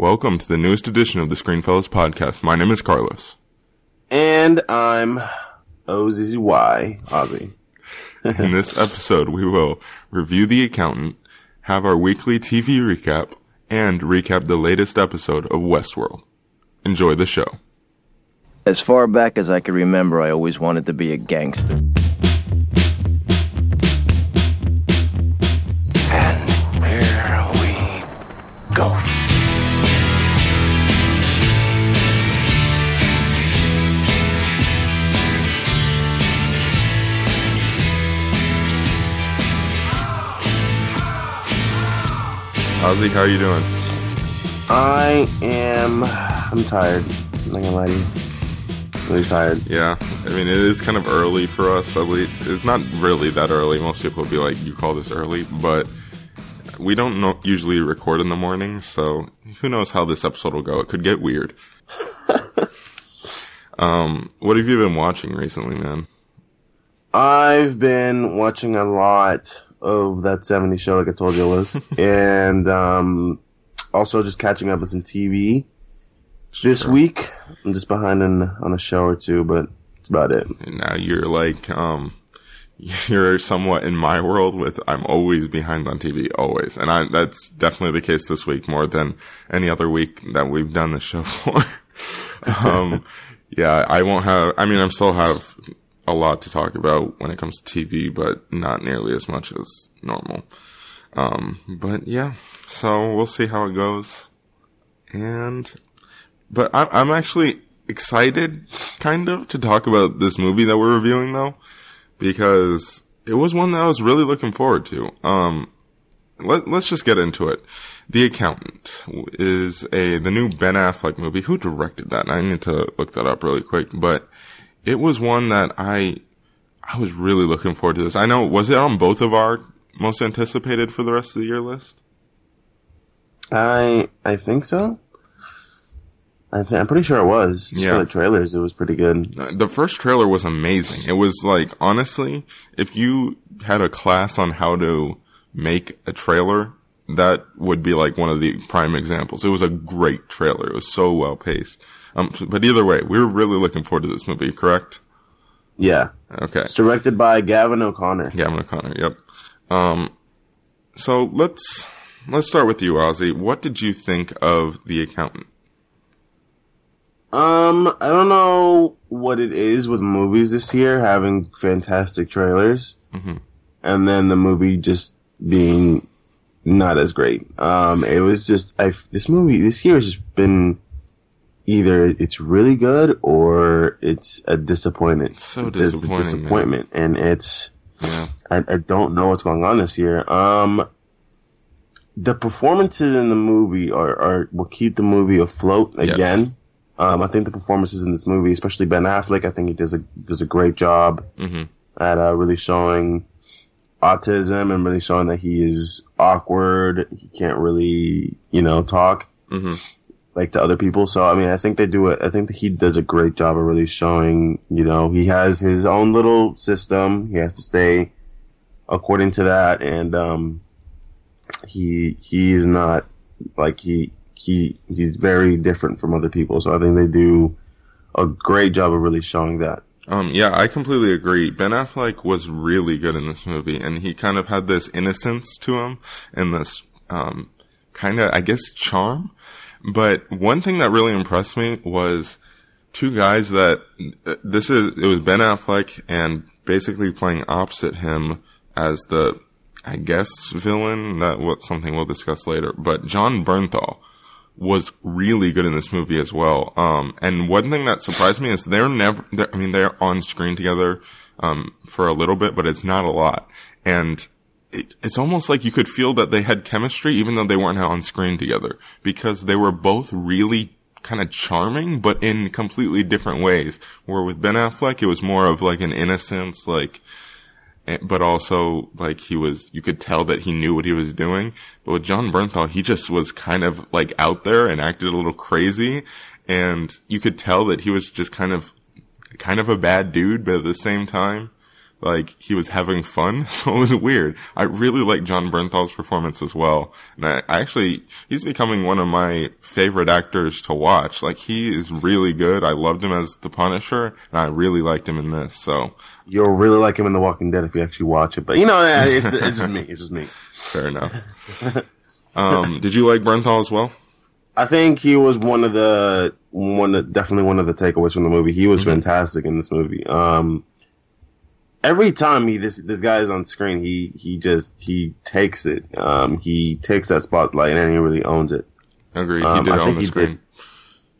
Welcome to the newest edition of the Screenfellows podcast. My name is Carlos. And I'm OZZY, Ozzy. In this episode, we will review The Accountant, have our weekly TV recap, and recap the latest episode of Westworld. Enjoy the show. As far back as I can remember, I always wanted to be a gangster. Ozzy, how are you doing? I am. I'm tired. I'm not gonna lie to you. Really tired. Yeah, I mean, it is kind of early for us, at least. It's not really that early. Most people would be like, you call this early, but we don't know, usually record in the morning, so who knows how this episode will go. It could get weird. um, what have you been watching recently, man? I've been watching a lot of that 70 show, like I told you I was, and um, also just catching up with some TV this week. I'm just behind on, on a show or two, but that's about it. And now you're like, um, you're somewhat in my world with I'm always behind on TV, always. And I, that's definitely the case this week more than any other week that we've done the show for. um, yeah, I won't have, I mean, I'm still have a lot to talk about when it comes to TV, but not nearly as much as normal. Um, but yeah, so we'll see how it goes. And, but I, I'm actually excited, kind of, to talk about this movie that we're reviewing, though, because it was one that I was really looking forward to. Um, let, let's just get into it. The Accountant is a the new Ben Affleck movie. Who directed that? I need to look that up really quick, but it was one that I I was really looking forward to this. I know was it on both of our most anticipated for the rest of the year list? I I think so. I th- I'm pretty sure it was. Just Yeah. the trailers, it was pretty good. Uh, The first trailer was amazing. It was like, honestly, if you had a class on how to make a trailer, that would be like one of the prime examples. It was a great trailer. It was so well paced. Um, but either way, we were really looking forward to this movie, correct? Yeah. Okay. It's directed by Gavin O'Connor. Gavin O'Connor, yep. Um, so let's, let's start with you, Ozzy. What did you think of The Accountant? Um, I don't know what it is with movies this year having fantastic trailers, Mhm. and then the movie just being not as great. Um, it was just I this movie this year has just been either it's really good or it's a disappointment. So It's a disappointing, man. disappointment, and it's Yeah. I, I don't know what's going on this year. Um, the performances in the movie are, are will keep the movie afloat Yes. again. Um, I think the performances in this movie, especially Ben Affleck, I think he does a does a great job hmm at uh, really showing autism and really showing that he is awkward. He can't really, you know, talk hmm like to other people. So I mean, I think they do it. I think he does a great job of really showing. You know, he has his own little system. He has to stay according to that, and um, he he is not like he he he's very different from other people. So I think they do a great job of really showing that. Um, yeah, I completely agree. Ben Affleck was really good in this movie, and he kind of had this innocence to him and this um, kind of, I guess, charm. But one thing that really impressed me was two guys that uh, this is. It was Ben Affleck and basically playing opposite him as the, I guess, villain. That what something we'll discuss later. But Jon Bernthal was really good in this movie as well. Um, and one thing that surprised me is they're never, they're, I mean, they're on screen together, um, for a little bit, but it's not a lot. And it, it's almost like you could feel that they had chemistry even though they weren't on screen together because they were both really kind of charming, but in completely different ways. Where with Ben Affleck, it was more of like an innocence, like, eh, but also like he was, you could tell that he knew what he was doing. But with Jon Bernthal, he just was kind of like out there and acted a little crazy. And you could tell that he was just kind of, kind of a bad dude, but at the same time, like he was having fun. So it was weird. I really like Jon Bernthal's performance as well. And I, I actually, he's becoming one of my favorite actors to watch. Like he is really good. I loved him as the Punisher and I really liked him in this. So You'll really like him in The Walking Dead if you actually watch it. But you know, it's, it's just me. It's just me. fair enough. um, did you like Bernthal as well? I think he was one of the one definitely one of the takeaways from the movie. He was fantastic in this movie. Um, every time he this this guy is on screen, he he just he takes it. Um, he takes that spotlight and he really owns it. Agreed. He Um, did I on the screen. did.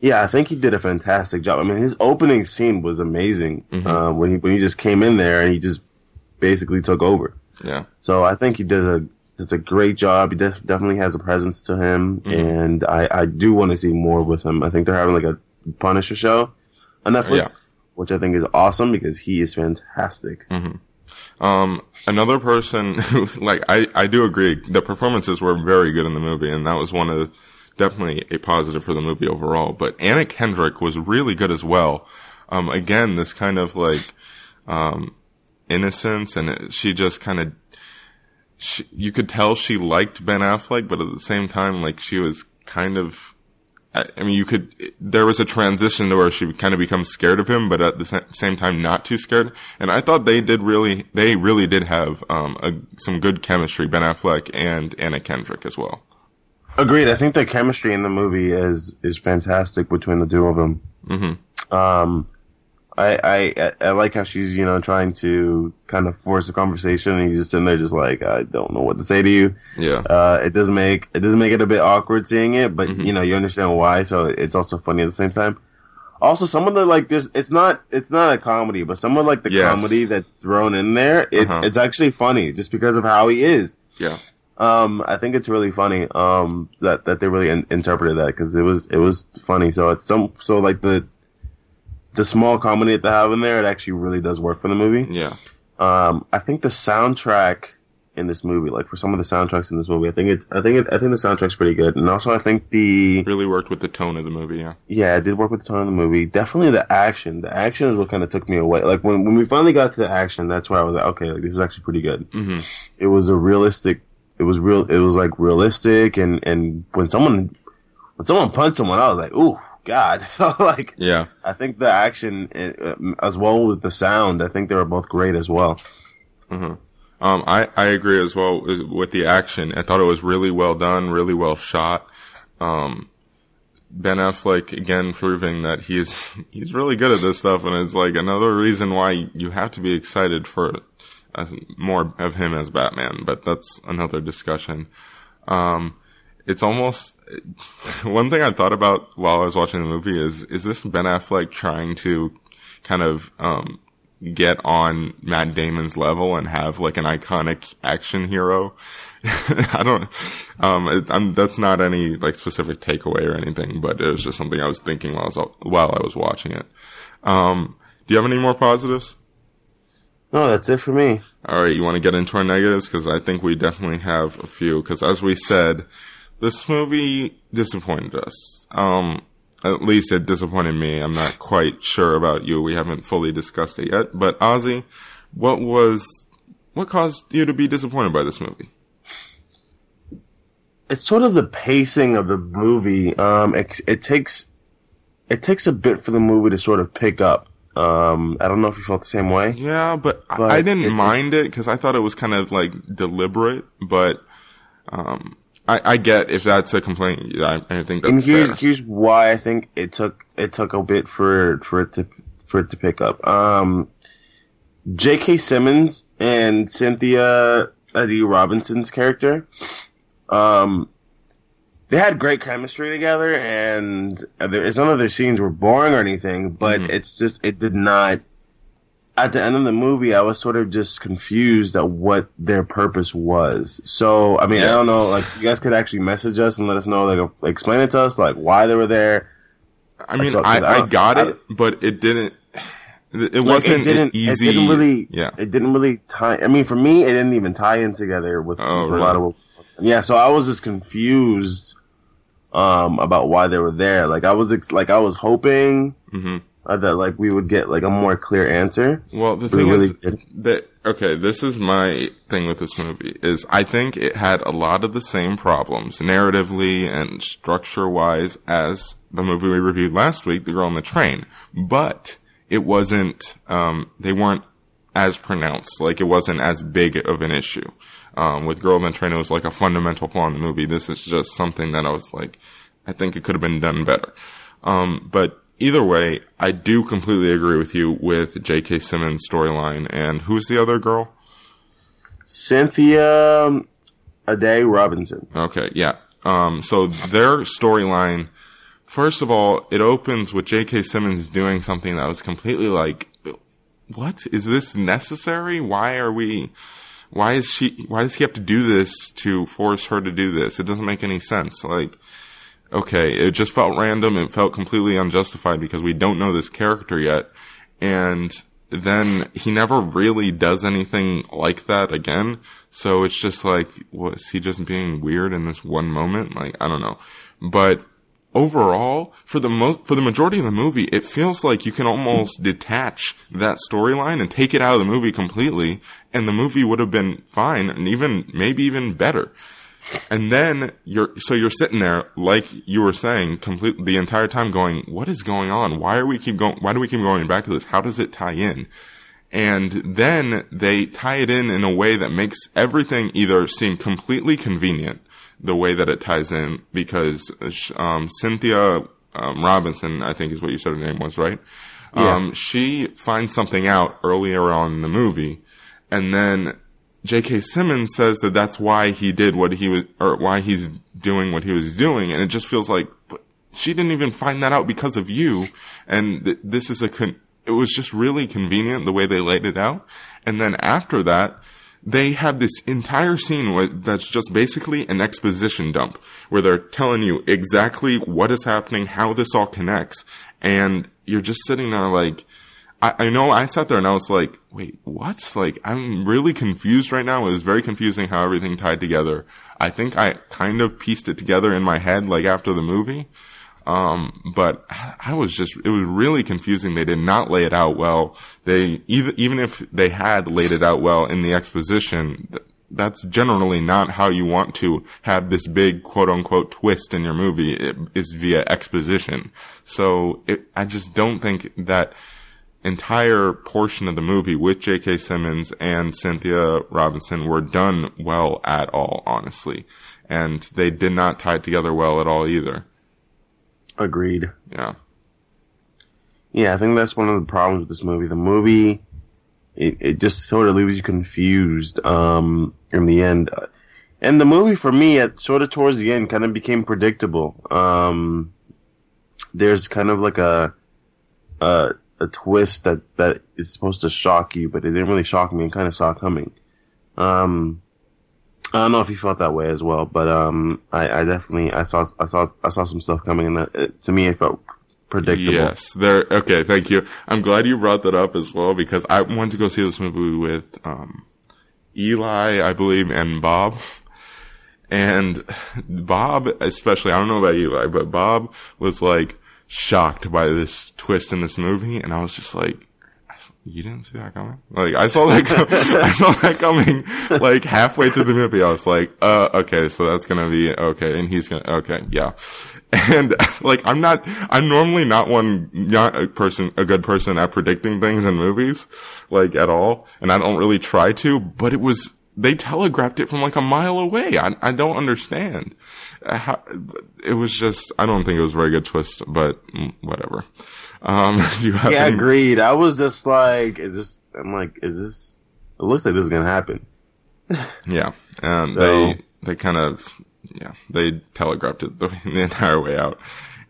Yeah, I think he did a fantastic job. I mean, his opening scene was amazing Mhm. uh, when he when he just came in there and he just basically took over. Yeah. So I think he did a just a great job. He def- definitely has a presence to him, Mhm. and I, I do want to see more with him. I think they're having like a Punisher show on Netflix, Yeah. Which I think is awesome because he is fantastic. Um, another person who, like, I, I do agree. The performances were very good in the movie, and that was one of definitely a positive for the movie overall. But Anna Kendrick was really good as well. Um, again, this kind of like, um, innocence, and it, she just kind of, she, you could tell she liked Ben Affleck, but at the same time, like, she was kind of, I, I mean, you could, there was a transition to where she kind of becomes scared of him, but at the same time, not too scared. And I thought they did really, they really did have, um, a, some good chemistry, Ben Affleck and Anna Kendrick as well. Agreed. I think the chemistry in the movie is is fantastic between the two of them. hmm Um, I, I I like how she's you know trying to kind of force a conversation, and he's just sitting there just like I don't know what to say to you. Yeah. Uh, it doesn't make it doesn't make it a bit awkward seeing it, but Mhm. you know you understand why, so it's also funny at the same time. Also, some of the like this, it's not it's not a comedy, but some of like the Yes. comedy that's thrown in there, it's Uh-huh. it's actually funny just because of how he is. Yeah. Um, I think it's really funny. Um, that that they really in- interpreted that because it was it was funny. So it's some so like the the small comedy that they have in there, it actually really does work for the movie. Yeah. Um, I think the soundtrack in this movie, like for some of the soundtracks in this movie, I think it's I think it, I think the soundtrack's pretty good, and also I think the Really worked with the tone of the movie. Yeah. yeah, it did work with the tone of the movie. Definitely the action. The action is what kind of took me away. Like when when we finally got to the action, that's where I was like, okay, like this is actually pretty good. hmm It was a realistic. It was real. It was like realistic, and and when someone when someone punched someone, I was like, ooh, God. So like, Yeah. I think the action uh, as well with the sound, I think they were both great as well. hmm Um, I, I agree as well with- the action. I thought it was really well done, really well shot. Um, Ben Affleck again proving that he's he's really good at this stuff, and it's like another reason why you have to be excited for more of him as Batman. But that's another discussion. Um, it's almost one thing I thought about while I was watching the movie is is this Ben Affleck trying to kind of um, get on Matt Damon's level and have like an iconic action hero. I don't, um, it, I'm, that's not any like specific takeaway or anything, but it was just something I was thinking while I was, while I was watching it. Um, do you have any more positives? No, that's it for me. All right, you want to get into our negatives because I think we definitely have a few. Because as we said, this movie disappointed us. Um, at least it disappointed me. I'm not quite sure about you. We haven't fully discussed it yet. But Ozzy, what was what caused you to be disappointed by this movie? It's sort of the pacing of the movie. Um, it, it takes it takes a bit for the movie to sort of pick up. Um, I don't know if you felt the same way. Yeah, but, I- I didn't it- mind it because I thought it was kind of like deliberate. But um, I, I get if that's a complaint. I, I think and that's here's fair. here's why I think it took it took a bit for for it to for it to pick up. Um, J.K. Simmons and Cynthia Eddie Robinson's character, um, they had great chemistry together, and there, none of their scenes were boring or anything, but Mhm. it's just it did not. At the end of the movie, I was sort of just confused at what their purpose was. So, I mean, I don't know. Like, you guys could actually message us and let us know, like, like, explain it to us, like, why they were there. I mean, So, I, I- I got I- it, but it didn't. It, it Like, wasn't it didn't, easy. It didn't really. Yeah. It didn't really tie. I mean, for me, it didn't even tie in together with, Oh, with a lot of. Yeah, so I was just confused um, about why they were there. Like, I was ex- like, I was hoping hmm uh, that like we would get like a more clear answer. Well, the thing really is did. that okay, this is my thing with this movie is I think it had a lot of the same problems narratively and structure wise as the movie we reviewed last week, The Girl on the Train, but it wasn't um they weren't as pronounced, like it wasn't as big of an issue. Um, with Girl on the Train, it was like a fundamental flaw in the movie. This is just something that I was like, I think it could have been done better. Um, but either way, I do completely agree with you with J.K. Simmons' storyline. And who's the other girl? Cynthia Addai-Robinson. Okay, yeah. Um, so their storyline, first of all, it opens with J.K. Simmons doing something that was completely like, what is this necessary? Why are we? Why is she? Why does he have to do this to force her to do this? It doesn't make any sense. Like, okay, it just felt random. It felt completely unjustified because we don't know this character yet. And then he never really does anything like that again. So it's just like, was he just being weird in this one moment? Like, I don't know. But overall, for the most, for the majority of the movie, it feels like you can almost detach that storyline and take it out of the movie completely, and the movie would have been fine and even, maybe even better. And then you're, so you're sitting there, like you were saying, complete, the entire time going, what is going on? Why are we keep going, why do we keep going back to this? How does it tie in? And then they tie it in in a way that makes everything either seem completely convenient, the way that it ties in, because, um, Cynthia, um, Robinson, I think is what you said her name was, right? Um, she finds something out earlier on in the movie, and then J.K. Simmons says that that's why he did what he was, or why he's doing what he was doing, and it just feels like she didn't even find that out because of you, and th- this is a con- it was just really convenient the way they laid it out, and then after that, they have this entire scene that's just basically an exposition dump, where they're telling you exactly what is happening, how this all connects, and you're just sitting there like, I, I know I sat there and I was like, wait, what? Like, I'm really confused right now. It was very confusing how everything tied together. I think I kind of pieced it together in my head, like after the movie. Um, but I was just, it was really confusing. They did not lay it out well. They, even, even if they had laid it out well in the exposition, th- that's generally not how you want to have this big quote unquote twist in your movie It is via exposition. So it, I just don't think that entire portion of the movie with J.K. Simmons and Cynthia Robinson were done well at all, honestly. And they did not tie it together well at all either. Agreed. Yeah. Yeah, I think that's one of the problems with this movie. The movie, it, it just sort of leaves you confused um, in the end. And the movie, for me, at sort of towards the end, kind of became predictable. Um, there's kind of like a, a a twist that that is supposed to shock you, but it didn't really shock me and kind of saw it coming. Um, I don't know if you felt that way as well, but um, I, I definitely I saw I saw I saw some stuff coming, and that it, to me it felt predictable. Yes, there. Okay, thank you. I'm glad you brought that up as well because I wanted to go see this movie with um, Eli, I believe, and Bob. And Bob, especially, I don't know about Eli, but Bob was like shocked by this twist in this movie, and I was just like, "You didn't see that coming?" Like I saw that, I saw that coming like halfway through the movie. I was like, "Uh, okay, so that's gonna be okay," and he's gonna, okay, yeah. And like, I'm not, I'm normally not one, not a person, a good person at predicting things in movies, like at all, and I don't really try to. But it was they telegraphed it from like a mile away. I, I don't understand. Uh, it was just, I don't think it was a very good twist, but mm, whatever. Um, do you have Yeah, any- agreed. I was just like, is this? I'm like, is this? It looks like this is gonna happen. Yeah. And So- they, they kind of, yeah, they telegraphed it the, the entire way out.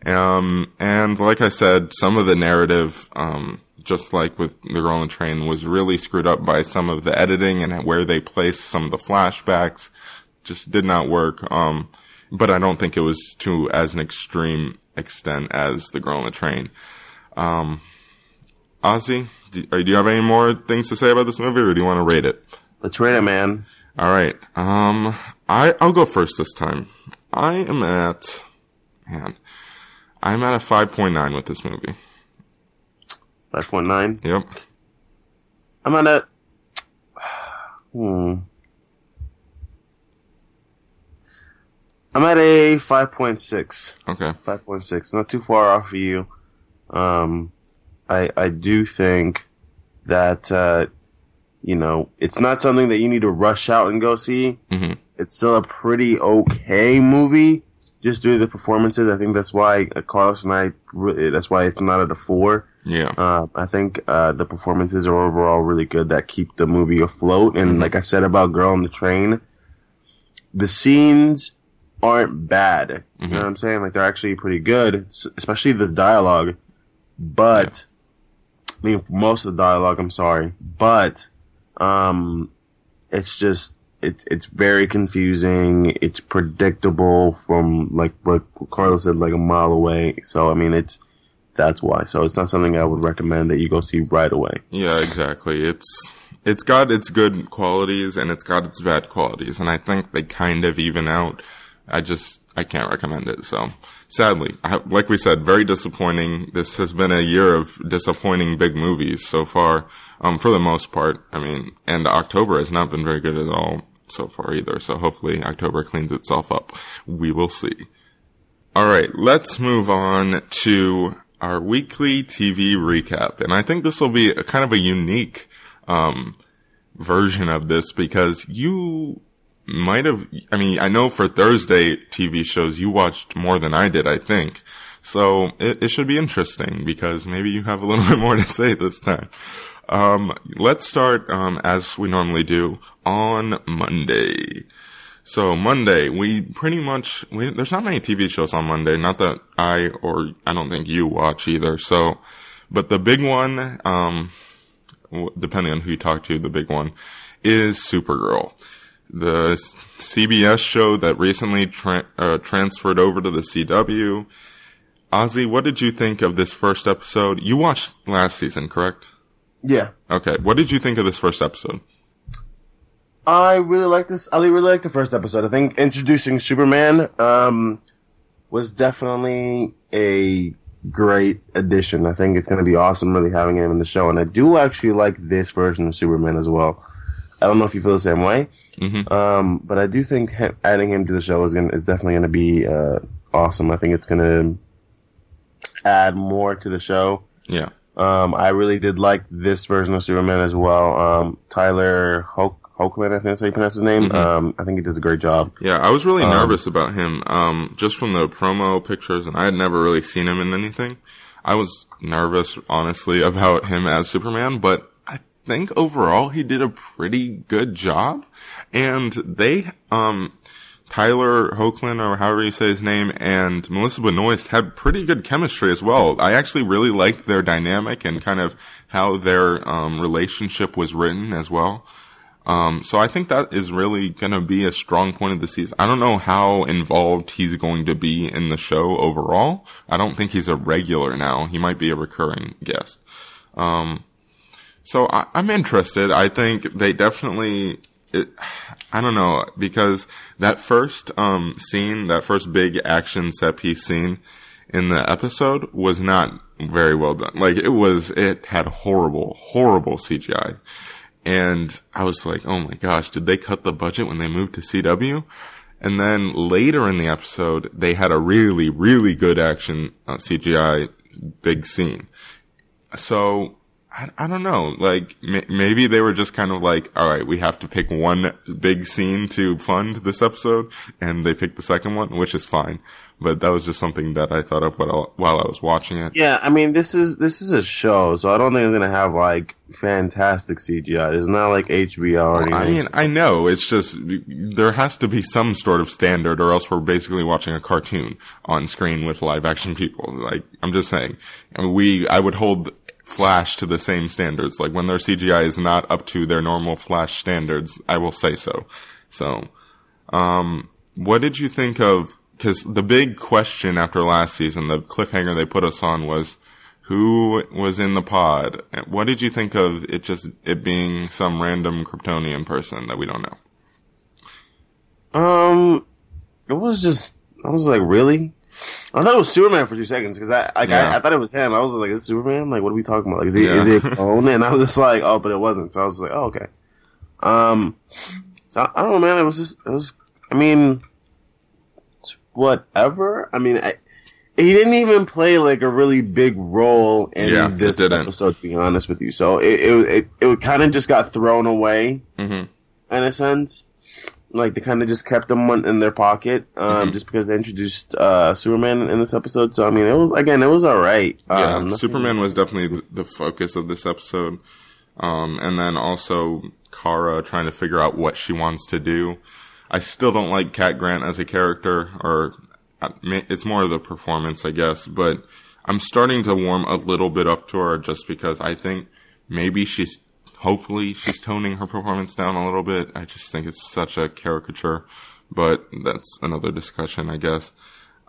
Um, and like I said, some of the narrative, um, just like with the girl the train was really screwed up by some of the editing and where they placed some of the flashbacks just did not work. Um, but I don't think it was to as an extreme extent as the girl on the train. Um, Ozzy, do, do you have any more things to say about this movie or do you want to rate it? Let's rate it, man. All right. Um, I I'll go first this time. I am at man. I'm at a 5.9 with this movie. Five point nine. Yep. I'm at a. Hmm. I'm at a five point six. Okay. Five point six. Not too far off of you. Um, I I do think that uh, you know it's not something that you need to rush out and go see. Mhm. It's still a pretty okay movie, just due to the performances. I think that's why uh, Carlos and I. That's why it's not at a four. Yeah. Uh, I think uh, the performances are overall really good that keep the movie afloat. And like I said about Girl on the Train, the scenes aren't bad. You know what I'm saying? Like they're actually pretty good, especially the dialogue. But I mean, most of the dialogue. I'm sorry, but um, it's just it's it's very confusing. It's predictable from like what Carlos said, like a mile away. So I mean, it's that's why. So it's not something I would recommend that you go see right away. Yeah, exactly. It's it's got its good qualities and it's got its bad qualities, and I think they kind of even out. I just I can't recommend it. So sadly, like we said, very disappointing. This has been a year of disappointing big movies so far, um, for the most part. I mean, and October has not been very good at all so far either. So hopefully October cleans itself up. We will see. All right, let's move on to our weekly TV recap. And I think this will be a kind of a unique um, version of this because you might have, I mean, I know for Thursday TV shows you watched more than I did, I think. So it, it should be interesting because maybe you have a little bit more to say this time. Um, let's start, um, as we normally do on Monday. So Monday, we pretty much we, there's not many TV shows on Monday. Not that I or I don't think you watch either. So, but the big one, um, depending on who you talk to, the big one is Supergirl, the CBS show that recently tra- uh, transferred over to the CW. Ozzy, what did you think of this first episode? You watched last season, correct? Yeah. Okay. What did you think of this first episode? I really like this. I really like the first episode. I think introducing Superman um, was definitely a great addition. I think it's going to be awesome, really having him in the show. And I do actually like this version of Superman as well. I don't know if you feel the same way, Mhm. um, but I do think him, adding him to the show is, gonna, is definitely going to be uh, awesome. I think it's going to add more to the show. Yeah. Um, I really did like this version of Superman as well. Um, Tyler Hoke, Hoechlin, I think that's how you pronounce his name. Um, I think he does a great job. Yeah, I was really nervous about him, um, just from the promo pictures, and I had never really seen him in anything. I was nervous, honestly, about him as Superman, but think overall he did a pretty good job. And they, um, Tyler Hoechlin, or however you say his name, and Melissa Benoist had pretty good chemistry as well. I actually really liked their dynamic and kind of how their um, relationship was written as well. Um, so I think that is really going to be a strong point of the season. I don't know how involved he's going to be in the show overall. I don't think he's a regular now. He might be a recurring guest. Um, so I, I'm interested. I think they definitely, it, I don't know, because that first, um, scene, that first big action set piece scene in the episode was not very well done. Like it was, it had horrible, horrible CGI. And I was like, oh my gosh, did they cut the budget when they moved to CW? And then later in the episode, they had a really, really good action uh, CGI big scene. So I, I don't know. Like m- maybe they were just kind of like, all right, we have to pick one big scene to fund this episode, and they picked the second one, which is fine. But that was just something that I thought of while while I was watching it. Yeah, I mean, this is this is a show, so I don't think it's gonna have like fantastic CGI. It's not like HBO or anything. I mean, I know it's just there has to be some sort of standard, or else we're basically watching a cartoon on screen with live action people. Like I'm just saying, I mean, we I would hold Flash to the same standards. Like when their CGI is not up to their normal Flash standards, I will say so. So, um, what did you think of? Because the big question after last season, the cliffhanger they put us on was who was in the pod. What did you think of it? Just it being some random Kryptonian person that we don't know. um, it was just I was like, really? I thought it was Superman for two seconds because I, like, Yeah. I I thought it was him. I was like, "Is Superman? Like, what are we talking about? Like, is he Yeah. is he a clone?" And I was just like, "Oh, but it wasn't." So I was like, "Oh, okay." Um, so I, I don't know, man. It was just it was. I mean, whatever. I mean, I, he didn't even play like a really big role in Yeah, this episode. To be honest with you, so it it it, it kind of just got thrown away mm-hmm. in a sense. Like they kind of just kept them in their pocket, um, Mhm. just because they introduced uh, Superman in this episode. So I mean, it was again, it was all right. Yeah, Um, Superman was definitely the focus of this episode. Um, and then also Kara trying to figure out what she wants to do. I still don't like Cat Grant as a character, or uh, it's more of the performance, I guess. But I'm starting to warm a little bit up to her just because I think maybe she's, hopefully, she's toning her performance down a little bit. I just think it's such a caricature, but that's another discussion, I guess.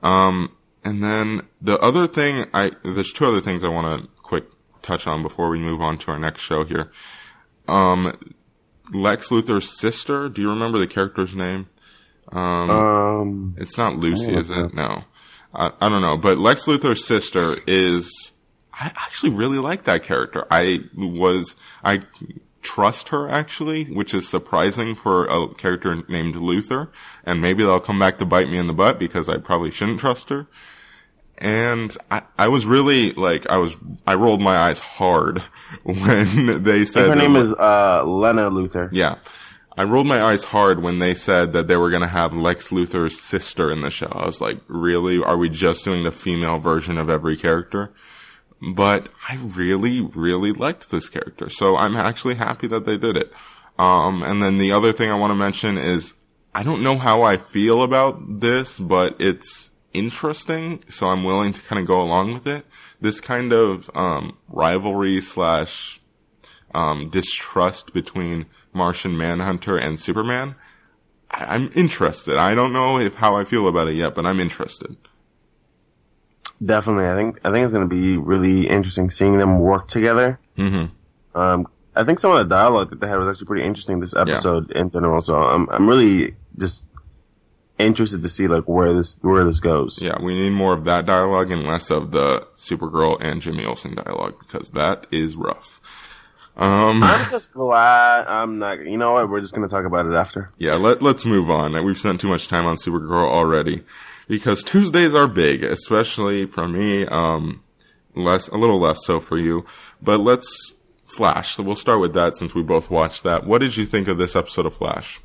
Um, and then the other thing, I there's two other things I want to quick touch on before we move on to our next show here. Um, Lex Luthor's sister. Do you remember the character's name? Um, It's not Lucy, is it? No. I, I don't know. But Lex Luthor's sister is, I actually really like that character. I was, I trust her actually, which is surprising for a character named Luthor. And maybe they'll come back to bite me in the butt because I probably shouldn't trust her. And I, I was really like, I was, I rolled my eyes hard when they said her name is uh, Lena Luthor. yeah. I rolled my eyes hard when they said that they were going to have Lex Luthor's sister in the show. I was like, really? Are we just doing the female version of every character? But I really, really liked this character. So I'm actually happy that they did it. Um, and then the other thing I want to mention is I don't know how I feel about this, but it's interesting. So I'm willing to kind of go along with it. This kind of, um, rivalry slash um, distrust between Martian Manhunter and Superman. I- I'm interested. I don't know if how I feel about it yet, but I'm interested. Definitely, I think I think it's going to be really interesting seeing them work together. Mm-hmm. Um, I think some of the dialogue that they had was actually pretty interesting this episode in general. So I'm I'm really just interested to see like where this where this goes. Yeah, we need more of that dialogue and less of the Supergirl and Jimmy Olsen dialogue because that is rough. Um, I'm just glad I'm not. You know what? We're just going to talk about it after. yeah, let, let's move on. We've spent too much time on Supergirl already because Tuesdays are big, especially for me. Um, less, a little less so for you, but let's Flash. So we'll start with that since we both watched that. What did you think of this episode of Flash?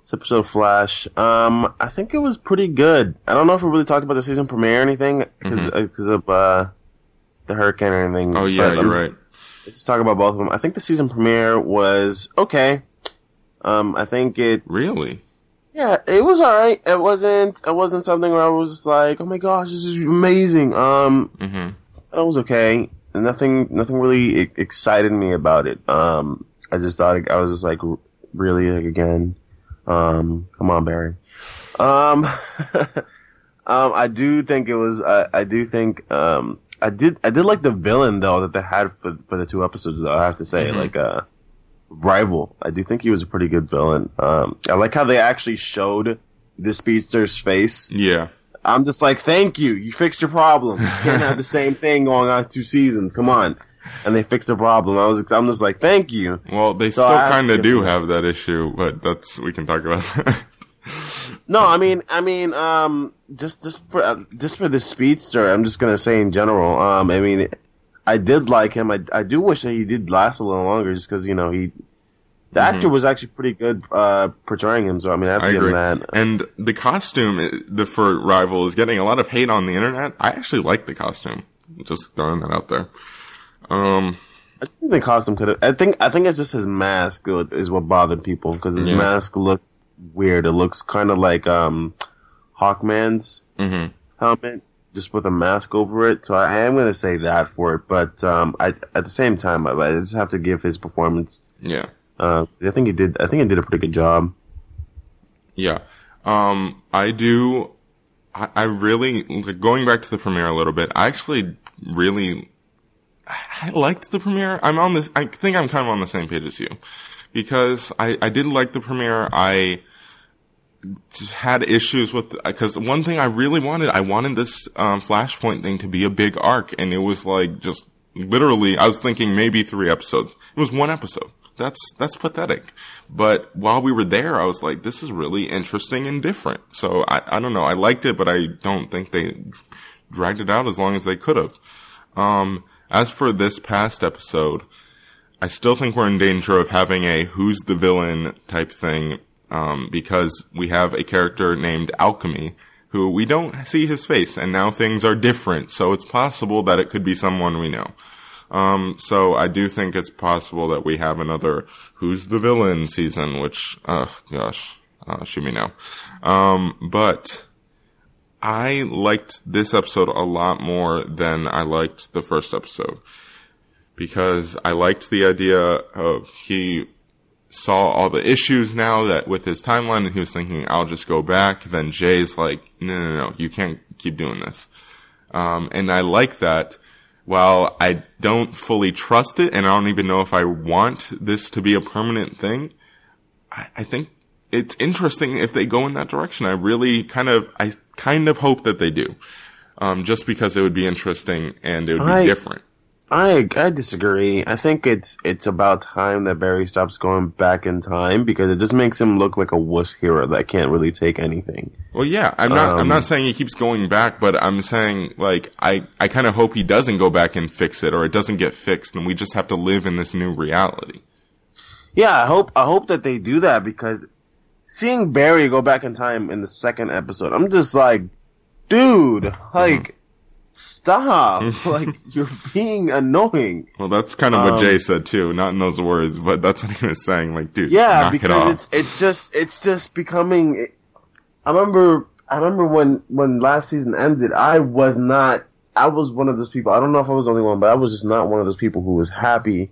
This episode of Flash. Um, I think it was pretty good. I don't know if we really talked about the season premiere or anything because of uh, the hurricane or anything. Mm-hmm. Oh yeah, but you're just- right. Let's talk about both of them. I think the season premiere was okay. Um, I think it Really? Yeah, it was alright. It wasn't. It wasn't something where I was like, "Oh my gosh, this is amazing." Um, Mm-hmm. it was okay. Nothing. Nothing really excited me about it. Um, I just thought it, I was just like, really like again. Um, come on, Barry. Um, um, I do think it was. I I do think. Um, I did. I did like the villain though that they had for for the two episodes. Though I have to say, Mhm. like, uh, rival. I do think he was a pretty good villain. Um, I like how they actually showed the speedster's face. Yeah. I'm just like, thank you. You fixed your problem. You can't have the same thing going on two seasons. Come on. And they fixed the problem. I was, I'm just like, thank you. Well, they So still kind of do have that issue, but that's we can talk about that. No, I mean, I mean, um, just, just for, uh, just for the speedster, I'm just gonna say in general, um, I mean, I did like him. I, I do wish that he did last a little longer just cause, you know, he, the actor was actually pretty good, uh, portraying him. So, I mean, I have to I give him that. And the costume the for Rival is getting a lot of hate on the internet. I actually like the costume. Just throwing that out there. Um, I think the costume could have. I think I think it's just his mask is- what bothered people because his Yeah. mask looks weird. It looks kind of like um Hawkman's mhm. helmet, just with a mask over it. So I am gonna say that for it. But um, I at the same time, I, I just have to give his performance. Yeah. Uh, I think he did. I think he did a pretty good job. Yeah. Um, I do. I, I really like, going back to the premiere a little bit. I actually really I liked the premiere. I'm on this. I think I'm kind of on the same page as you because I I did like the premiere. I had issues with because one thing I really wanted, I wanted this um, Flashpoint thing to be a big arc, and it was like just literally. I was thinking maybe three episodes. It was one episode. That's that's pathetic. But while we were there, I was like, this is really interesting and different. So I I don't know. I liked it, but I don't think they dragged it out as long as they could have. Um, as for this past episode, I still think we're in danger of having a who's the villain type thing um, because we have a character named Alchemy who we don't see his face, and now things are different. So it's possible that it could be someone we know. Um, so I do think it's possible that we have another Who's the Villain season, which, oh gosh, uh, shoot me now. Um, but I liked this episode a lot more than I liked the first episode because I liked the idea of he saw all the issues now that with his timeline and he was thinking, I'll just go back. Then Jay's like, no, no, no, you can't keep doing this. Um, and I like that. While I don't fully trust it and I don't even know if I want this to be a permanent thing, I, I think it's interesting if they go in that direction. I really kind of, I kind of hope that they do. Um, just because it would be interesting and it would be I- different. I I disagree. I think it's it's about time that Barry stops going back in time because it just makes him look like a wuss hero that can't really take anything. Well, yeah, I'm not. I'm Um, not saying he keeps going back, but I'm saying like I. I kind of hope he doesn't go back and fix it, or it doesn't get fixed, and we just have to live in this new reality. Yeah, I hope I hope that they do that because seeing Barry go back in time in the second episode, I'm just like, dude, like, stop! like you're being annoying. Well, that's kind of what Um, Jay said too, not in those words, but that's what he was saying. Like, dude, Yeah, knock it because off. it's it's just it's just becoming. I remember I remember when when last season ended, I was not. I was one of those people. I don't know if I was the only one, but I was just not one of those people who was happy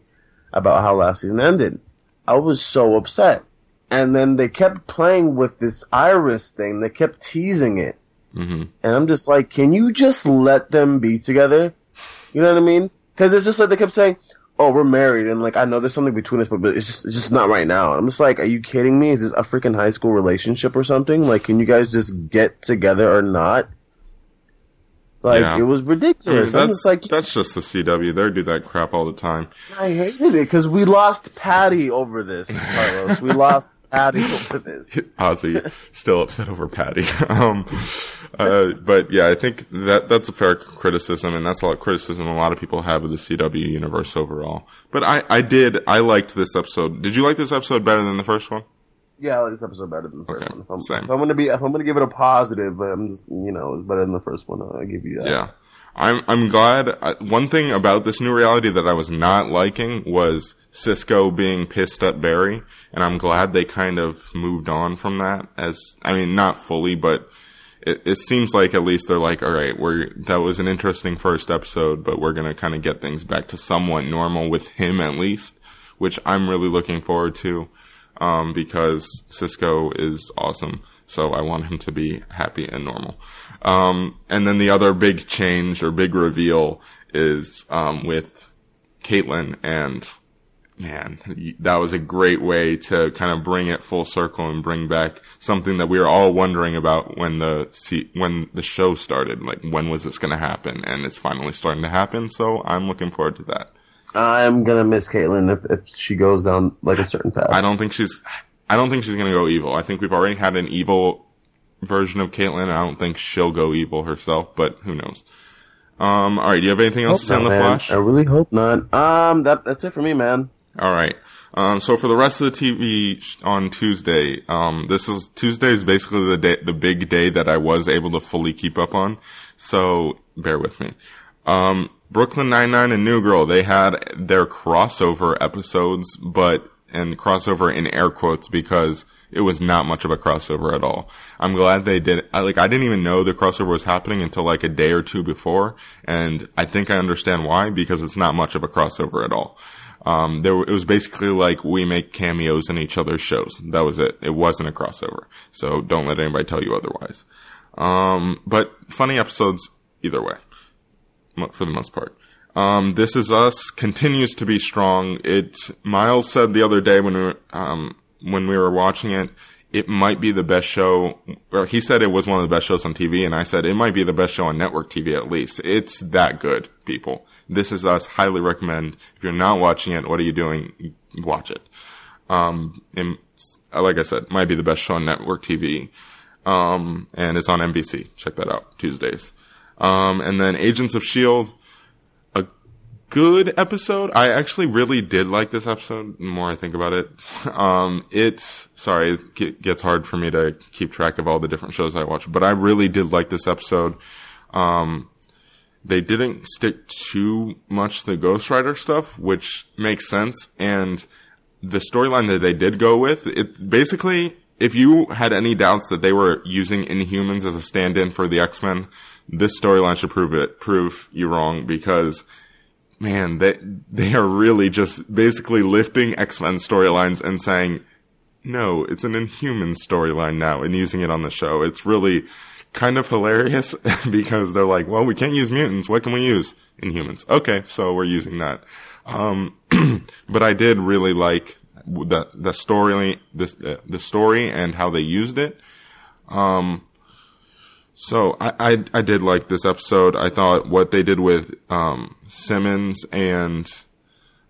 about how last season ended. I was so upset, and then they kept playing with this Iris thing. They kept teasing it, hmm and I'm just like, can you just let them be together? You know what I mean? Because it's just like they kept saying, "Oh, we're married," and like I know there's something between us, but, but it's just it's just not right now. I'm just like, are you kidding me? Is this a freaking high school relationship or something? Like, can you guys just get together or not? Like Yeah. it was ridiculous. That's just like, that's just the CW. They do that crap all the time. I hated it because we lost Patty over this, Carlos. we lost Patty over this. Ozzy still upset over Patty. um, uh, but yeah, I think that that's a fair criticism, and that's a lot of criticism a lot of people have of the CW universe overall. But I, I did, I liked this episode. Did you like this episode better than the first one? Yeah, I like this episode better than the first Okay, one. If I'm, same. if I'm gonna be, if I'm gonna give it a positive, but I'm just, you know, it's better than the first one. I'll give you that. Yeah. I'm I'm glad. Uh, one thing about this new reality that I was not liking was Cisco being pissed at Barry, and I'm glad they kind of moved on from that. As I mean, not fully, but it, it seems like at least they're like, all right, we're that was an interesting first episode, but we're gonna kind of get things back to somewhat normal with him at least, which I'm really looking forward to. Um, because Cisco is awesome, so I want him to be happy and normal. Um, and then the other big change or big reveal is um, with Caitlyn, and man, that was a great way to kind of bring it full circle and bring back something that we were all wondering about when the when the show started. Like, when was this going to happen? And it's finally starting to happen. So I'm looking forward to that. I'm gonna miss Caitlyn if, if she goes down like a certain path. I don't think she's. I don't think she's going to go evil. I think we've already had an evil version of Caitlyn. I don't think she'll go evil herself, but who knows? Um, all right. Do you have anything else to say on the man. Flash? I really hope not. Um, that that's it for me, man. All right. Um, so for the rest of the TV sh- on Tuesday, um, this is Tuesday is basically the day, the big day that I was able to fully keep up on. So bear with me. Um, Brooklyn Nine Nine and New Girl, they had their crossover episodes, but and crossover in air quotes because it was not much of a crossover at all. I'm glad they did. I, like I didn't even know the crossover was happening until like a day or two before, and I think I understand why because it's not much of a crossover at all. Um, there it was basically like we make cameos in each other's shows. That was it. It wasn't a crossover. So don't let anybody tell you otherwise. Um, but funny episodes either way, for the most part. Um, this is us continues to be strong. It Miles said the other day when we um, when we were watching it, it might be the best show, or he said it was one of the best shows on TV, and I said it might be the best show on network TV at least. It's that good, people. This is us. Highly recommend. If you're not watching it, what are you doing? Watch it. Um, and like I said, might be the best show on network TV. Um, and it's on NBC. Check that out. Tuesdays. Um, and then Agents of S.H.I.E.L.D., good episode. I actually really did like this episode the more I think about it. Um, it's, sorry, it gets hard for me to keep track of all the different shows I watch, but I really did like this episode. Um, they didn't stick too much to the Ghost Rider stuff, which makes sense. And the storyline that they did go with, it basically, if you had any doubts that they were using Inhumans as a stand-in for the X-Men, this storyline should prove it, prove you wrong because man, they, they are really just basically lifting X-Men storylines and saying, no, it's an Inhuman storyline now and using it on the show. It's really kind of hilarious because they're like, well, we can't use mutants. What can we use? Inhumans. Okay. So we're using that. Um, but I did really like the, the story, the, the story and how they used it. Um, so I, I, I did like this episode. I thought what they did with um, Simmons and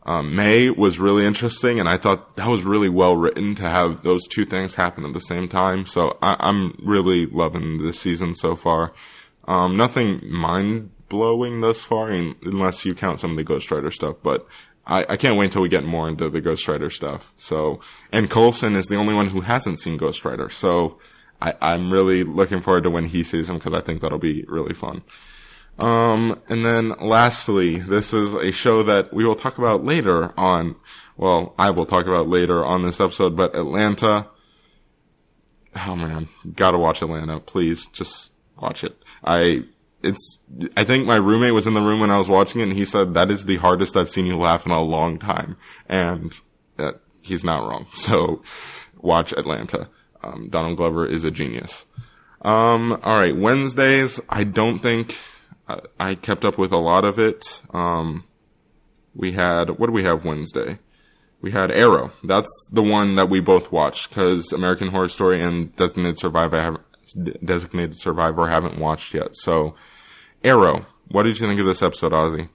um, May was really interesting, and I thought that was really well written to have those two things happen at the same time. So I, am really loving this season so far. Um, nothing mind blowing thus far, unless you count some of the Ghost Rider stuff, but. I, I can't wait until we get more into the Ghost Rider stuff. So, and Coulson is the only one who hasn't seen Ghost Rider. So, I, I'm really looking forward to when he sees him because I think that'll be really fun. Um, and then lastly, this is a show that we will talk about later on. Well, I will talk about later on this episode, but Atlanta. Oh man, gotta watch Atlanta. Please, just watch it. I, it's, I think my roommate was in the room when I was watching it and he said that is the hardest I've seen you laugh in a long time. And uh, he's not wrong. So watch Atlanta. Um, Donald Glover is a genius. Um, all right, Wednesdays. I don't think I, I kept up with a lot of it. Um, we had what do we have Wednesday? We had Arrow. That's the one that we both watched because American Horror Story and Designated Survivor have Designated Survivor haven't watched yet. So, Arrow. What did you think of this episode, Ozzy?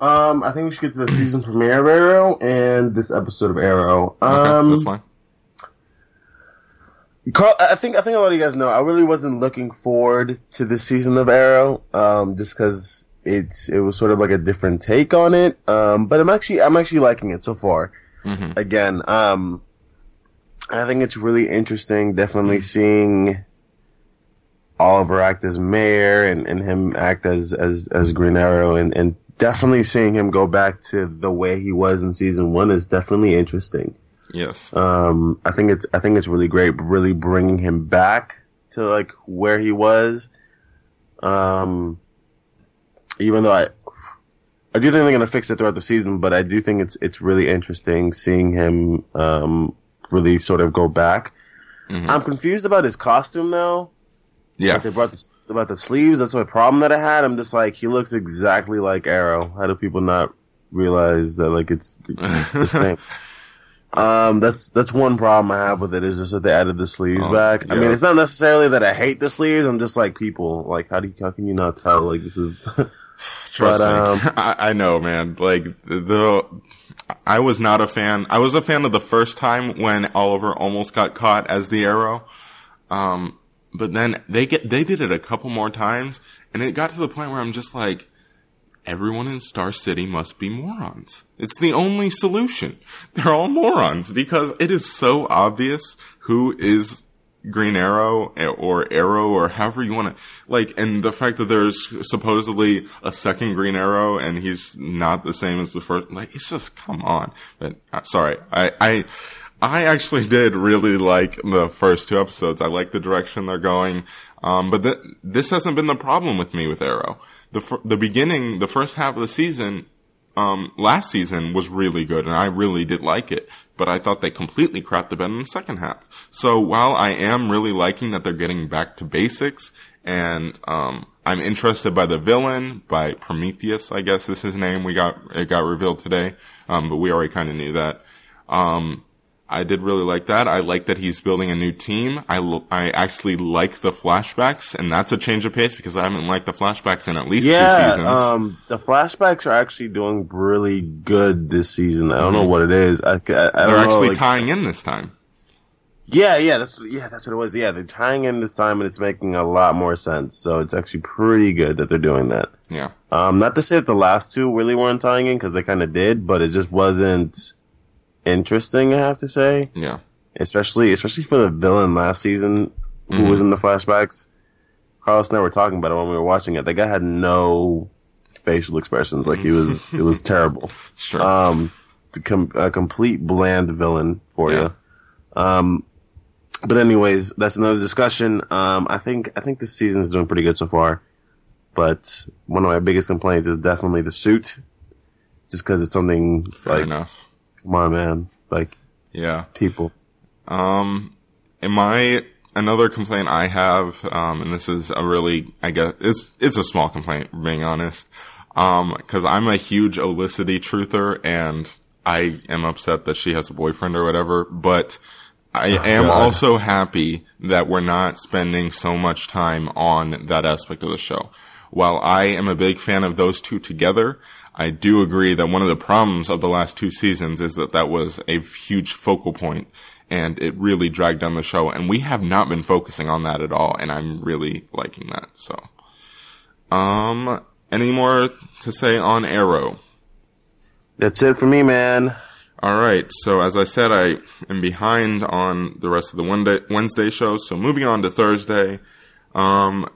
Um, I think we should get to the season premiere of Arrow and this episode of Arrow. Um, okay, that's fine. Carl, I think I think a lot of you guys know I really wasn't looking forward to this season of Arrow, um, just because it's it was sort of like a different take on it. Um, but I'm actually I'm actually liking it so far. Mm-hmm. Again, um, I think it's really interesting. Definitely mm-hmm. seeing Oliver act as mayor and, and him act as as as Green Arrow, and and definitely seeing him go back to the way he was in season one is definitely interesting. Yes. Um, I think it's I think it's really great, really bringing him back to like where he was. Um, even though I, I do think they're gonna fix it throughout the season, but I do think it's it's really interesting seeing him um really sort of go back. Mm-hmm. I'm confused about his costume though. Yeah, like they brought the, about the sleeves. That's my problem that I had. I'm just like he looks exactly like Arrow. How do people not realize that like it's the same? Um, that's that's one problem I have with it is just that they added the sleeves oh, back. Yeah. I mean, it's not necessarily that I hate the sleeves. I'm just like people like how do you, how can you not tell like this is. Trust but, um, me, I, I, know, man. Like the, I was not a fan. I was a fan of the first time when Oliver almost got caught as the arrow. Um, but then they get they did it a couple more times, and it got to the point where I'm just like, everyone in Star City must be morons. It's the only solution. They're all morons because it is so obvious who is Green Arrow or Arrow or however you want to like, and the fact that there's supposedly a second Green Arrow and he's not the same as the first, like, it's just come on. But uh, sorry, I, I, I actually did really like the first two episodes. I like the direction they're going. Um, but th- this hasn't been the problem with me with Arrow. The the beginning, the first half of the season, um, last season was really good, and I really did like it. But I thought they completely crapped the bed in the second half. So while I am really liking that they're getting back to basics, and um, I'm interested by the villain, by Prometheus, I guess is his name. We got it got revealed today, um, but we already kind of knew that. Um, I did really like that. I like that he's building a new team. I, l- I actually like the flashbacks, and that's a change of pace because I haven't liked the flashbacks in at least two Yeah, seasons. um, the flashbacks are actually doing really good this season. I don't know Mhm. what it is. I, I, I They're don't know, actually like- tying in this time. Yeah, yeah, that's yeah, that's what it was. Yeah, they're tying in this time, and it's making a lot more sense. So it's actually pretty good that they're doing that. Yeah. Um, not to say that the last two really weren't tying in because they kind of did, but it just wasn't interesting. I have to say, Yeah. especially especially for the villain last season who Mhm. was in the flashbacks. Carlos and I were talking about it when we were watching it. The guy had no facial expressions. Like he was, it was terrible. Sure. Um, com- a complete bland villain for Yeah. you. Um, but anyways, that's another discussion. Um, I think I think this season is doing pretty good so far. But one of my biggest complaints is definitely the suit, just because it's something Fair like, enough. Come on, man, like Yeah. people. Um, am I another complaint I have? Um, and this is a really, I guess it's it's a small complaint, being honest. Um, because I'm a huge Olicity truther, and I am upset that she has a boyfriend or whatever. But I am God. also happy that we're not spending so much time on that aspect of the show. While I am a big fan of those two together, I do agree that one of the problems of the last two seasons is that that was a huge focal point and it really dragged down the show. And we have not been focusing on that at all. And I'm really liking that. So, um, any more to say on Arrow? That's it for me, man. All right. So as I said, I am behind on the rest of the Wednesday, show. So moving on to Thursday, um,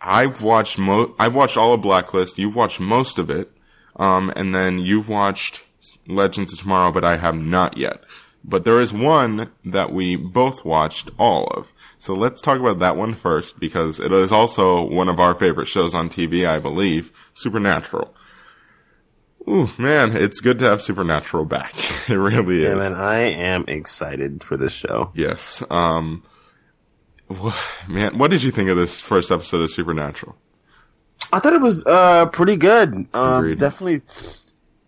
I've watched mo- I've watched all of Blacklist. You've watched most of it, um, and then you've watched Legends of Tomorrow, but I have not yet. But there is one that we both watched all of. So let's talk about that one first because it is also one of our favorite shows on TV, I believe, Supernatural. Ooh, man, it's good to have Supernatural back. it really Yeah, is. man, I am excited for this show. Yes. Um, man, what did you think of this first episode of Supernatural? I thought it was uh pretty good. Um, definitely,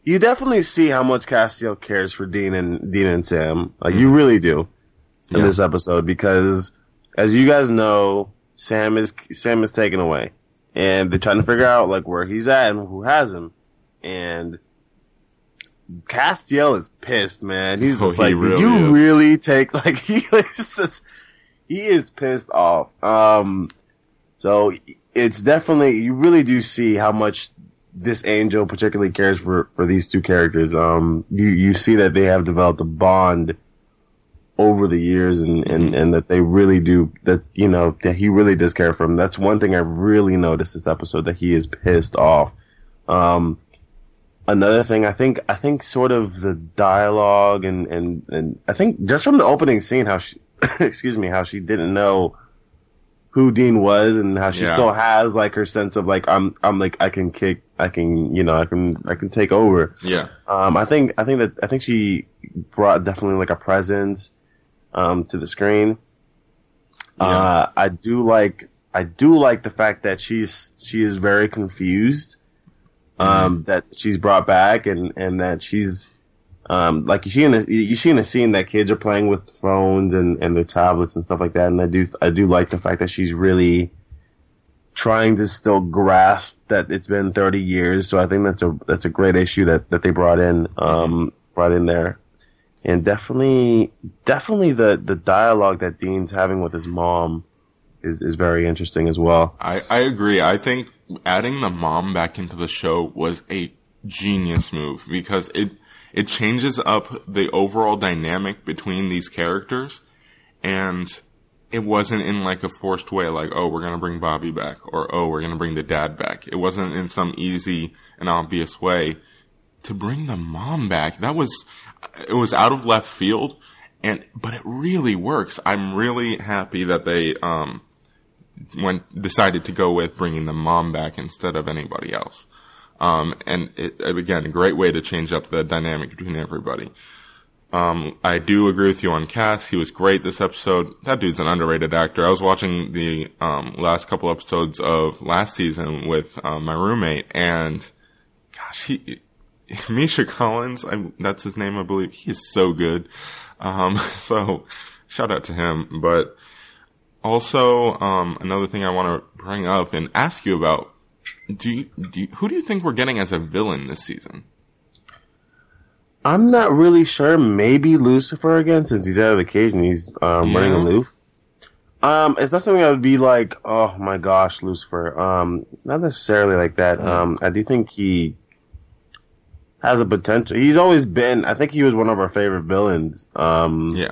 you definitely see how much Castiel cares for Dean and Dean and Sam. Like you really do in Mm-hmm. Yeah. this episode because, as you guys know, Sam is Sam is taken away, and they're trying to figure out like where he's at and who has him, and. Castiel is pissed, man. He's Oh, just like, really "Did you is. really take like he is just he is pissed off." Um, so it's definitely you really do see how much this angel particularly cares for for these two characters. Um, you you see that they have developed a bond over the years, and and and that they really do that. You know that he really does care for him. That's one thing I've really noticed this episode that he is pissed off. Um, another thing I think I think sort of the dialogue and and and I think just from the opening scene how she excuse me how she didn't know who Dean was and how she Yeah. still has like her sense of like I'm I'm like I can kick I can you know I can I can take over. Yeah. Um, I think I think that I think she brought definitely like a presence um, to the screen. Yeah. Uh, I do like I do like the fact that she's she is very confused. Um, that she's brought back and and that she's um like you see in the you see in the scene that kids are playing with phones and and their tablets and stuff like that. And I do I do like the fact that she's really trying to still grasp that it's been 30 years. So I think that's a that's a great issue that that they brought in um brought in there. And definitely definitely the the dialogue that Dean's having with his mom is is very interesting as well. I, I agree. I think adding the mom back into the show was a genius move because it it changes up the overall dynamic between these characters and it wasn't in like a forced way like oh we're going to bring Bobby back or oh we're going to bring the dad back. It wasn't in some easy and obvious way to bring the mom back. That was it was out of left field and but it really works. I'm really happy that they um went decided to go with bringing the mom back instead of anybody else. Um, and it, again, a great way to change up the dynamic between everybody. Um, I do agree with you on Cass. He was great this episode. That dude's an underrated actor. I was watching the um, last couple episodes of last season with um, my roommate, and gosh, he Misha Collins, I, that's his name, I believe. He's so good. Um, so shout out to him. But also, um, another thing I want to bring up and ask you about, do you, do you, who do you think we're getting as a villain this season? I'm not really sure. Maybe Lucifer again, since he's out of the cage and he's um, Yeah. running aloof. Um, it's not something I would be like, oh my gosh, Lucifer. Um, not necessarily like that. Um, I do think he has a potential. He's always been. I think he was one of our favorite villains. Um, Yeah.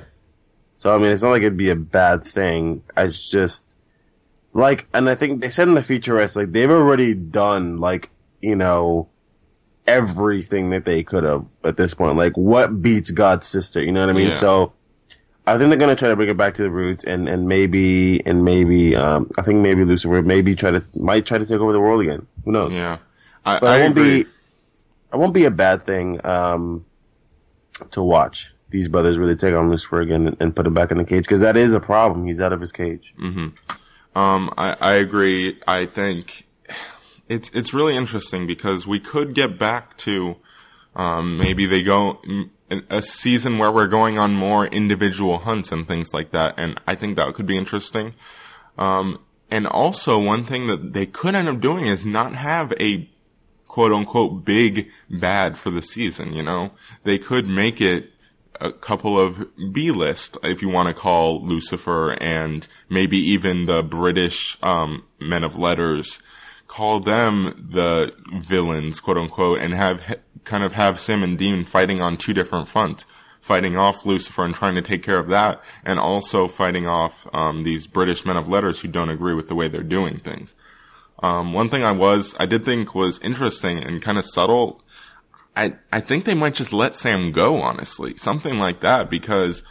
so I mean, it's not like it'd be a bad thing. It's just like, and I think they said in the featurettes, like they've already done like you know everything that they could have at this point. Like, what beats God's sister? You know what I mean? Yeah. So I think they're gonna try to bring it back to the roots, and and maybe and maybe um, I think maybe Lucifer maybe try to might try to take over the world again. Who knows? Yeah. I, But I it won't agree. be it won't be a bad thing um, to watch these brothers really take on Lucifer again and, and put him back in the cage because that is a problem. He's out of his cage. Um, I, I agree. I think it's it's really interesting because we could get back to um, maybe they go mm, a season where we're going on more individual hunts and things like that, and I think that could be interesting. Um, and also, one thing that they could end up doing is not have a quote unquote big bad for the season. You know, they could make it a couple of B list, if you want to call Lucifer and maybe even the British um, men of letters, call them the villains, quote unquote, and have kind of have Sam and Dean fighting on two different fronts. Fighting off Lucifer and trying to take care of that, and also fighting off um, these British men of letters who don't agree with the way they're doing things. Um, one thing I was, I did think was interesting and kind of subtle. I, I think they might just let Sam go, honestly. Something like that, because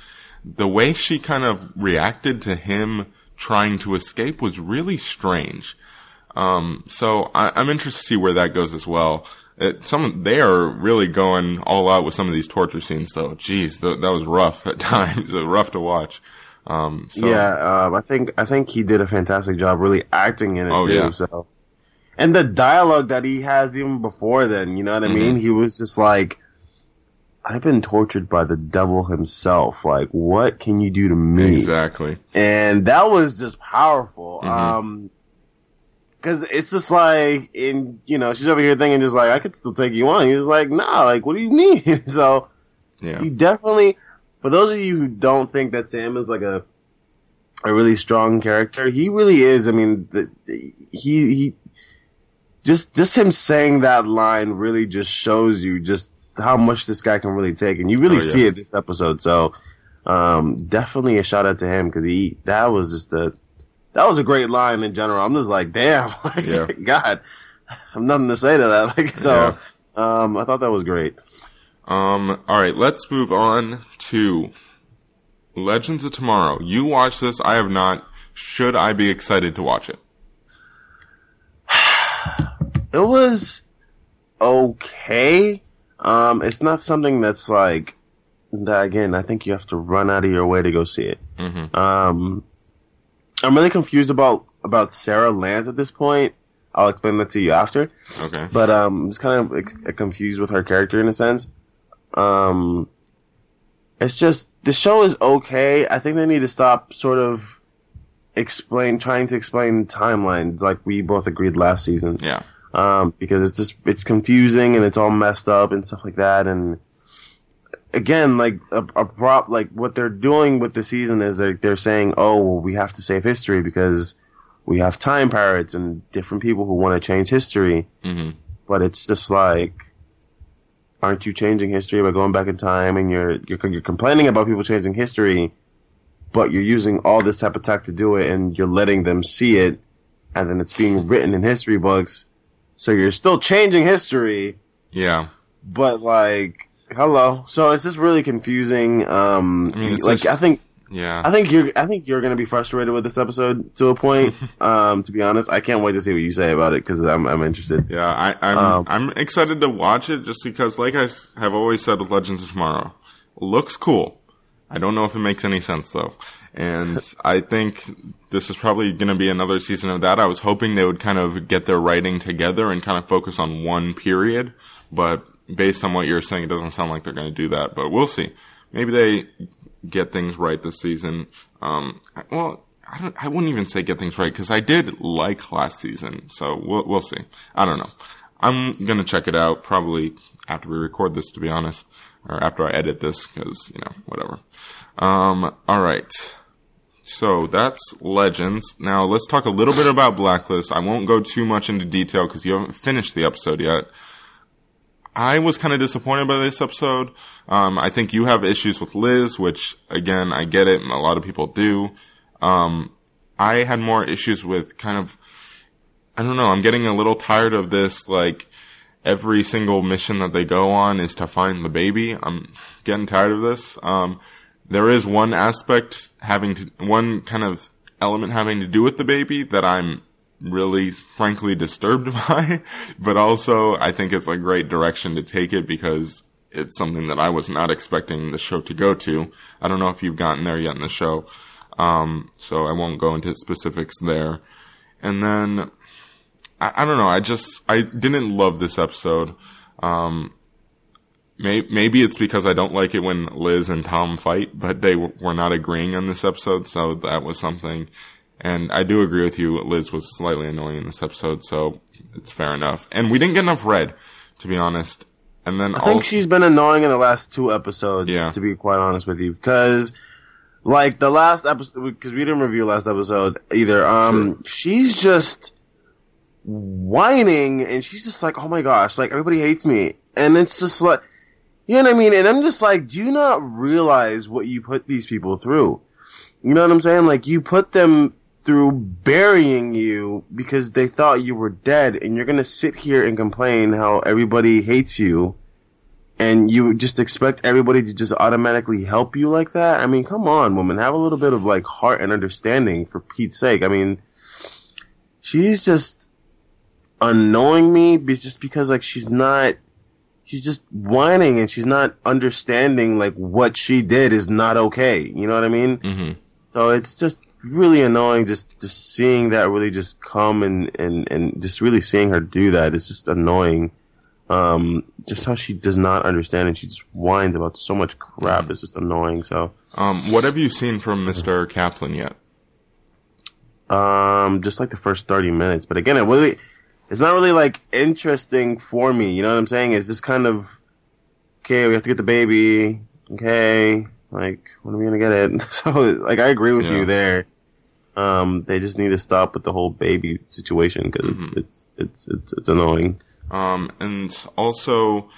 the way she kind of reacted to him trying to escape was really strange. Um, so I, I'm interested to see where that goes as well. It, some they are really going all out with some of these torture scenes, though. Jeez, th- that was rough at times. Uh, rough to watch. Um, so, Yeah, um, I think I think he did a fantastic job, really acting in it Oh, too. yeah. So, and the dialogue that he has even before then, you know what I Mm-hmm. mean? He was just like, "I've been tortured by the devil himself. Like, what can you do to me?" exactly. and that was just powerful. Mhm. Um, because it's just like, in you know, she's over here thinking just like, I could still take you on. He's like, Nah, like, what do you mean? so Yeah. he definitely, for those of you who don't think that Sam is like a a really strong character, he really is. I mean, the, the- he he just just him saying that line really just shows you just how much this guy can really take, and you really Oh, yeah. see it this episode. So, um, definitely a shout out to him because he that was just a that was a great line in general. I'm just like, damn, like, Yeah. God, I have nothing to say to that. Like, so, um, I thought that was great. Um, all right, let's move on to Legends of Tomorrow. You watch this, I have not. Should I be excited to watch it? It was okay. Um, it's not something that's like that. Again, I think you have to run out of your way to go see it. hmm Um, I'm really confused about about Sara Lance at this point. I'll explain that to you after. Okay. But um, I'm just kind of ex- confused with her character in a sense. Um, it's just the show is okay. I think they need to stop sort of explain trying to explain timelines like we both agreed last season. Yeah. Um, because it's just it's confusing and it's all messed up and stuff like that. And again, like a, a prop like what they're doing with the season is they're they're saying, oh, well, we have to save history because we have time pirates and different people who want to change history. Hmm but it's just like aren't you changing history by going back in time and you're you're, you're complaining about people changing history but you're using all this type of tech to do it and you're letting them see it and then it's being written in history books so you're still changing history Yeah. but like hello so it's just really confusing um I mean, it's like such- i think Yeah. I think you're. I think you're going to be frustrated with this episode to a point. um, to be honest, I can't wait to see what you say about it because I'm. I'm interested. Yeah, I, I'm Um, I'm excited to watch it just because, like I have always said with Legends of Tomorrow, looks cool. I don't know if it makes any sense though, and I think this is probably going to be another season of that. I was hoping they would kind of get their writing together and kind of focus on one period, but based on what you're saying, it doesn't sound like they're going to do that, but we'll see. Maybe they get things right this season. Um, well, I don't, I wouldn't even say get things right because I did like last season. So we'll, we'll see. I don't know. I'm going to check it out probably after we record this, to be honest, or after I edit this because, you know, whatever. Um, all right. So that's Legends. Now let's talk a little bit about Blacklist. I won't go too much into detail because you haven't finished the episode yet. I was kind of disappointed by this episode. Um, I think you have issues with Liz, which again, I get it. and A lot of people do. Um, I had more issues with kind of, I don't know, I'm getting a little tired of this, like, every single mission that they go on is to find the baby. I'm getting tired of this. Um, there is one aspect having to, one kind of element having to do with the baby that I'm really frankly disturbed by, but also I think it's a great direction to take it because it's something that I was not expecting the show to go to. I don't know if you've gotten there yet in the show. Um, so I won't go into specifics there. And then I, I don't know. I just I didn't love this episode. Um, maybe it's because I don't like it when Liz and Tom fight, but they were not agreeing on this episode, so that was something. And I do agree with you. Liz was slightly annoying in this episode, so it's fair enough. And we didn't get enough red, to be honest. And then I think all- she's been annoying in the last two episodes. Yeah. To be quite honest with you, because like the last episode, because we didn't review last episode either. Um, she's just whining, and she's just like, "Oh my gosh, like everybody hates me," and it's just like, you know what I mean? And I'm just like, do you not realize what you put these people through? You know what I'm saying? Like you put them through burying you because they thought you were dead, and you're gonna sit here and complain how everybody hates you and you just expect everybody to just automatically help you like that? I mean, come on, woman, have a little bit of like heart and understanding for Pete's sake. I mean, she's just annoying me just because like she's not she's just whining and she's not understanding like what she did is not okay. You know what I mean? Mhm. So it's just really annoying just just seeing that really just come and and and just really seeing her do that. It's just annoying. Um, just how she does not understand and she just whines about so much crap. It's just annoying. So, um, what have you seen from Mr. Kaplan yet? um, just like the first thirty minutes. But again, it really, it's not really like interesting for me. You know what I'm saying? It's just kind of okay. We have to get the baby. Okay, like when are we gonna get it? So, like, I agree with Yeah. you there. Um, they just need to stop with the whole baby situation because Mm-hmm. it's, it's it's it's it's annoying. Um, and also,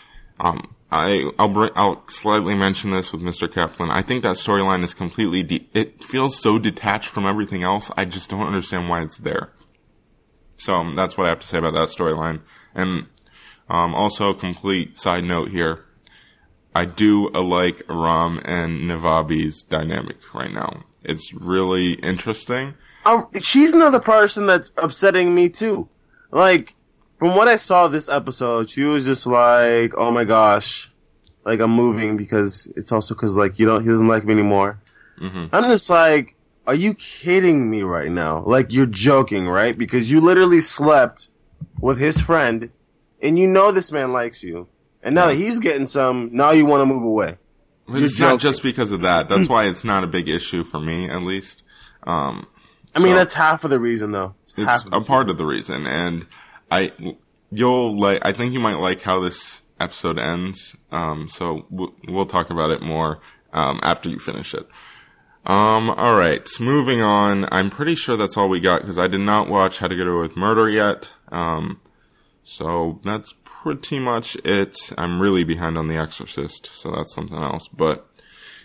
um, I, I'll bring, I'll slightly mention this with Mr. Kaplan. I think that storyline is completely, de- it feels so detached from everything else. I just don't understand why it's there. So um, that's what I have to say about that storyline. And, um, also a complete side note here. I do like Ram and Navabi's dynamic right now. It's really interesting. Um, she's another person that's upsetting me too. Like, from what I saw this episode, she was just like, "Oh my gosh, like I'm moving because it's also because like you don't he doesn't like me anymore." Mhm. I'm just like, "Are you kidding me right now? Like you're joking, right? Because you literally slept with his friend, and you know this man likes you, and now that he's getting some, now you want to move away." It's You're not joking. just because of that. That's why it's not a big issue for me, at least. Um, I mean, so- that's half of the reason, though. it's half a part of the reason and i you'll like i think you might like how this episode ends um so we'll, we'll talk about it more um after you finish it um all right moving on i'm pretty sure that's all we got because i did not watch how to get away with murder yet um so that's pretty much it i'm really behind on the exorcist so that's something else but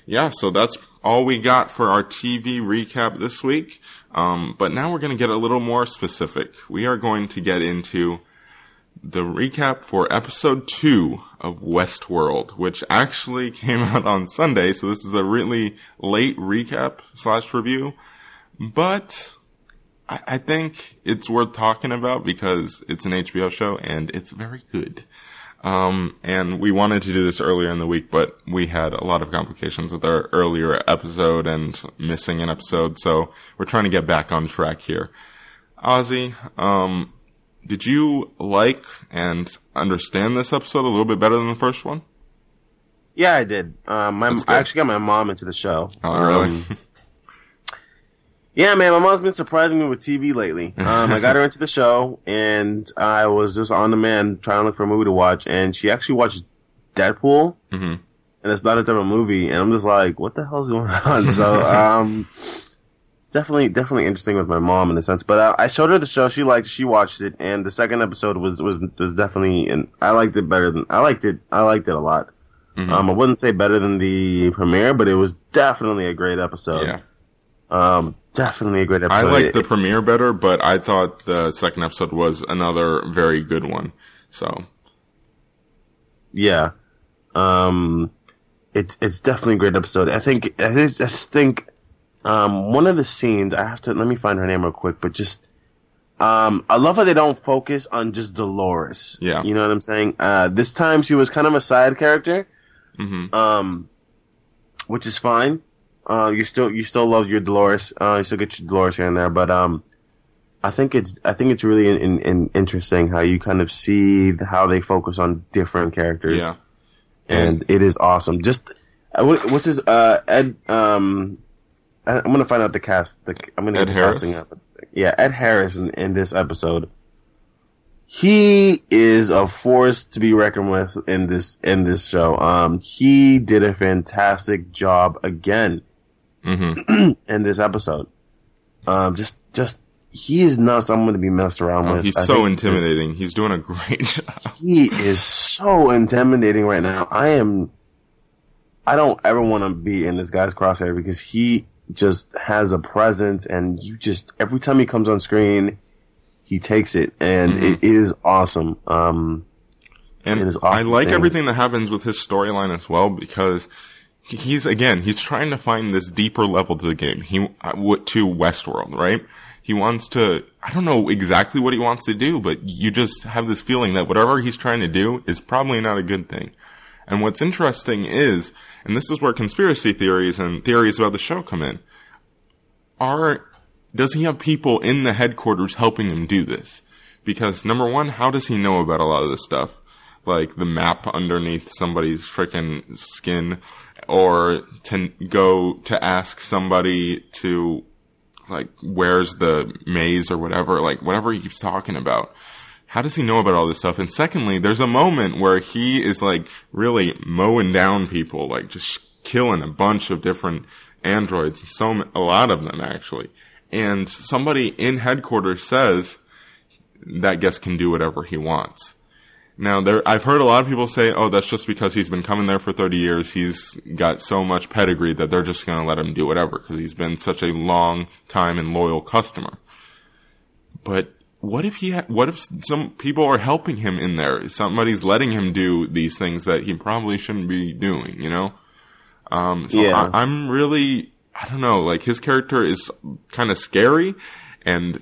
yeah, so that's all we got for our TV recap this week. Um, but now we're going to get a little more specific. We are going to get into the recap for episode two of Westworld, which actually came out on Sunday. So this is a really late recap slash review, but I, I think it's worth talking about because it's an HBO show and it's very good. Um, and we wanted to do this earlier in the week, but we had a lot of complications with our earlier episode and missing an episode. So we're trying to get back on track here. Ozzy, um, did you like and understand this episode a little bit better than the first one? Yeah, I did. Um, my, I actually got my mom into the show. Oh, really? Um, yeah, man, my mom's been surprising me with TV lately. Um, I got her into the show, and I was just on demand trying to look for a movie to watch, and she actually watched Deadpool, hmm and it's not a type of movie, and I'm just like, what the hell's going on? So, um, it's definitely, definitely interesting with my mom in a sense. But uh, I showed her the show, she liked, it, she watched it, and the second episode was was was definitely, and I liked it better than I liked it. I liked it a lot. Mhm. Um, I wouldn't say better than the premiere, but it was definitely a great episode. yeah. Um, definitely a great episode. I liked It- the premiere better, but I thought the second episode was another very good one. So, yeah. Um, it's it's definitely a great episode. I think I just think um one of the scenes I have to let me find her name real quick, but just um I love how they don't focus on just Dolores. Yeah. you know what I'm saying. Uh, this time she was kind of a side character. mm-hmm. um, which is fine. Uh, you still you still love your Dolores. Uh, you still get your Dolores here and there, but um, I think it's I think it's really in, in, in interesting how you kind of see the, how they focus on different characters, yeah. and it is awesome. Just uh, what's his uh Ed um. I- I'm gonna find out the cast. The, I'm gonna Ed get Harris? casting up. Yeah, Ed Harris in, in this episode. He is a force to be reckoned with in this in this show. Um, he did a fantastic job again hmm in this episode. Um, just just he is not someone to be messed around Oh, with. he's I so intimidating. He's doing a great job. He is so intimidating right now. I am. I don't ever want to be in this guy's crosshair because he just has a presence, and you just every time he comes on screen, he takes it, and Mhm. it is awesome. Um, And It is awesome I like seeing- everything that happens with his storyline as well because he's again he's trying to find this deeper level to the game. He uh, what to Westworld, right? He wants to. I don't know exactly what he wants to do, but you just have this feeling that whatever he's trying to do is probably not a good thing. And what's interesting is, and this is where conspiracy theories and theories about the show come in. Are does he have people in the headquarters helping him do this? Because number one, how does he know about a lot of this stuff? Like the map underneath somebody's freaking skin, or to go to ask somebody to, like, where's the maze or whatever, like, whatever he keeps talking about. How does he know about all this stuff? And secondly, there's a moment where he is like really mowing down people, like just killing a bunch of different androids, so a lot of them actually. And somebody in headquarters says that guest can do whatever he wants. Now, there, I've heard a lot of people say, "Oh, that's just because he's been coming there for 30 years. He's got so much pedigree that they're just going to let him do whatever because he's been such a long time and loyal customer." But what if he? Ha- what if some people are helping him in there? Somebody's letting him do these things that he probably shouldn't be doing. You know. Um, so Yeah. I, I'm really, I don't know. Like his character is kind of scary, and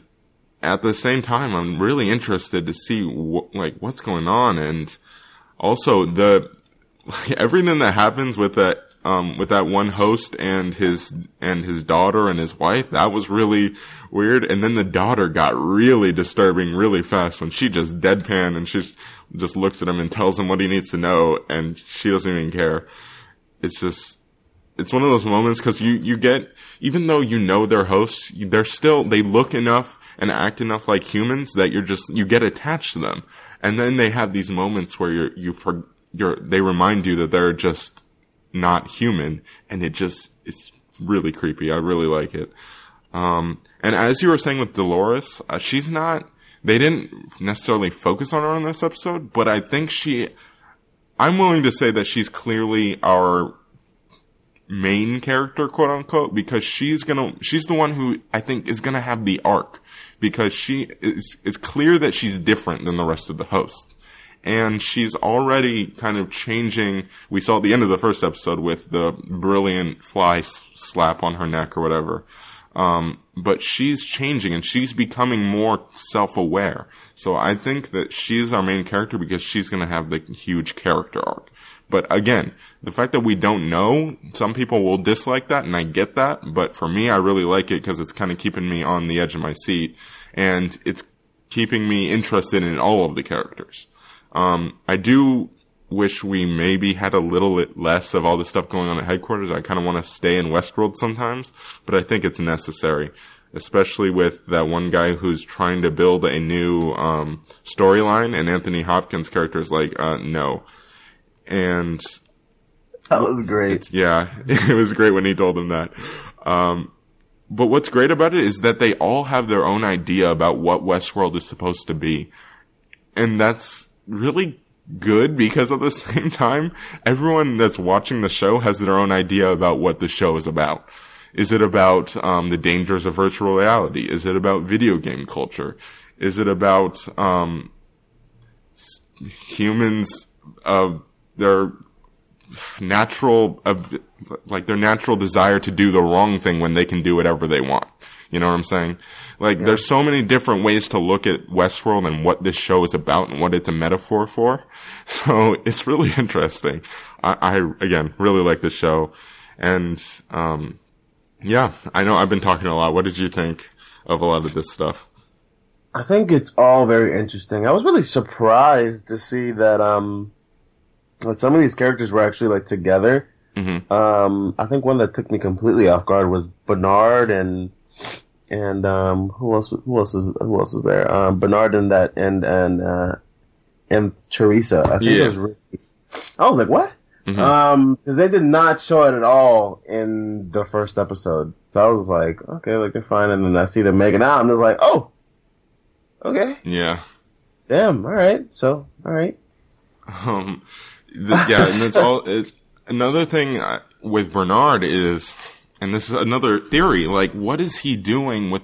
at the same time, I'm really interested to see wh- like what's going on, and also the like, everything that happens with that um, with that one host and his and his daughter and his wife. That was really weird. And then the daughter got really disturbing really fast when she just deadpan and she just looks at him and tells him what he needs to know, and she doesn't even care. It's just it's one of those moments because you you get even though you know they're hosts, they're still they look enough and act enough like humans that you're just you get attached to them, and then they have these moments where you're you for you're they remind you that they're just not human, and it just is really creepy. I really like it. Um, and as you were saying with Dolores, uh, she's not. They didn't necessarily focus on her in this episode, but I think she. I'm willing to say that she's clearly our main character, quote unquote, because she's gonna, she's the one who I think is gonna have the arc because she is, it's clear that she's different than the rest of the hosts. And she's already kind of changing. We saw at the end of the first episode with the brilliant fly slap on her neck or whatever. Um, but she's changing and she's becoming more self-aware. So I think that she's our main character because she's going to have the huge character arc. But again, the fact that we don't know, some people will dislike that and I get that. But for me, I really like it because it's kind of keeping me on the edge of my seat. And it's, keeping me interested in all of the characters. Um, I do wish we maybe had a little bit less of all the stuff going on at headquarters. I kind of want to stay in Westworld sometimes, but I think it's necessary, especially with that one guy who's trying to build a new um, storyline, and Anthony Hopkins' character is like, uh, no. And That was great. yeah, it was great when he told him that. Um, but what's great about it is that they all have their own idea about what Westworld is supposed to be. And that's really good because at the same time, everyone that's watching the show has their own idea about what the show is about. Is it about um, the dangers of virtual reality? Is it about video game culture? Is it about um, humans uh, their natural uh, like their natural desire to do the wrong thing when they can do whatever they want. You know what I'm saying? Like there's so many different ways to look at Westworld and what this show is about and what it's a metaphor for. So it's really interesting. I, I again really like the show, and um, yeah, I know I've been talking a lot. What did you think of a lot of this stuff? I think it's all very interesting. I was really surprised to see that um that some of these characters were actually like together. Mhm. Um, I think one that took me completely off guard was Bernard and and um who else who else is who else is there? Um, Bernard and that and and uh and Theresa. I think Yeah. it was really. I was like, what? Mhm. Um, because they did not show it at all in the first episode. So I was like, okay, like they're fine. And then I see them making out. I'm just like, oh, okay, Yeah. damn, all right. So, all right. Um, th- yeah, and it's all. It's, another thing uh, with Bernard is, and this is another theory. Like, what is he doing with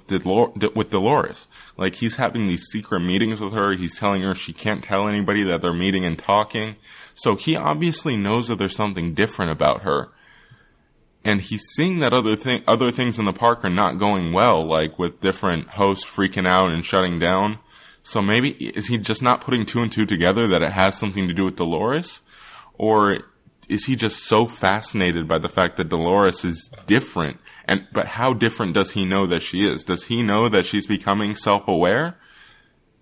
with Dolores? Like, he's having these secret meetings with her. He's telling her she can't tell anybody that they're meeting and talking. So he obviously knows that there's something different about her. And he's seeing that other thing, other things in the park are not going well, like with different hosts freaking out and shutting down. So maybe is he just not putting two and two together that it has something to do with Dolores, or is he just so fascinated by the fact that Dolores is different? And but how different does he know that she is? Does he know that she's becoming self-aware?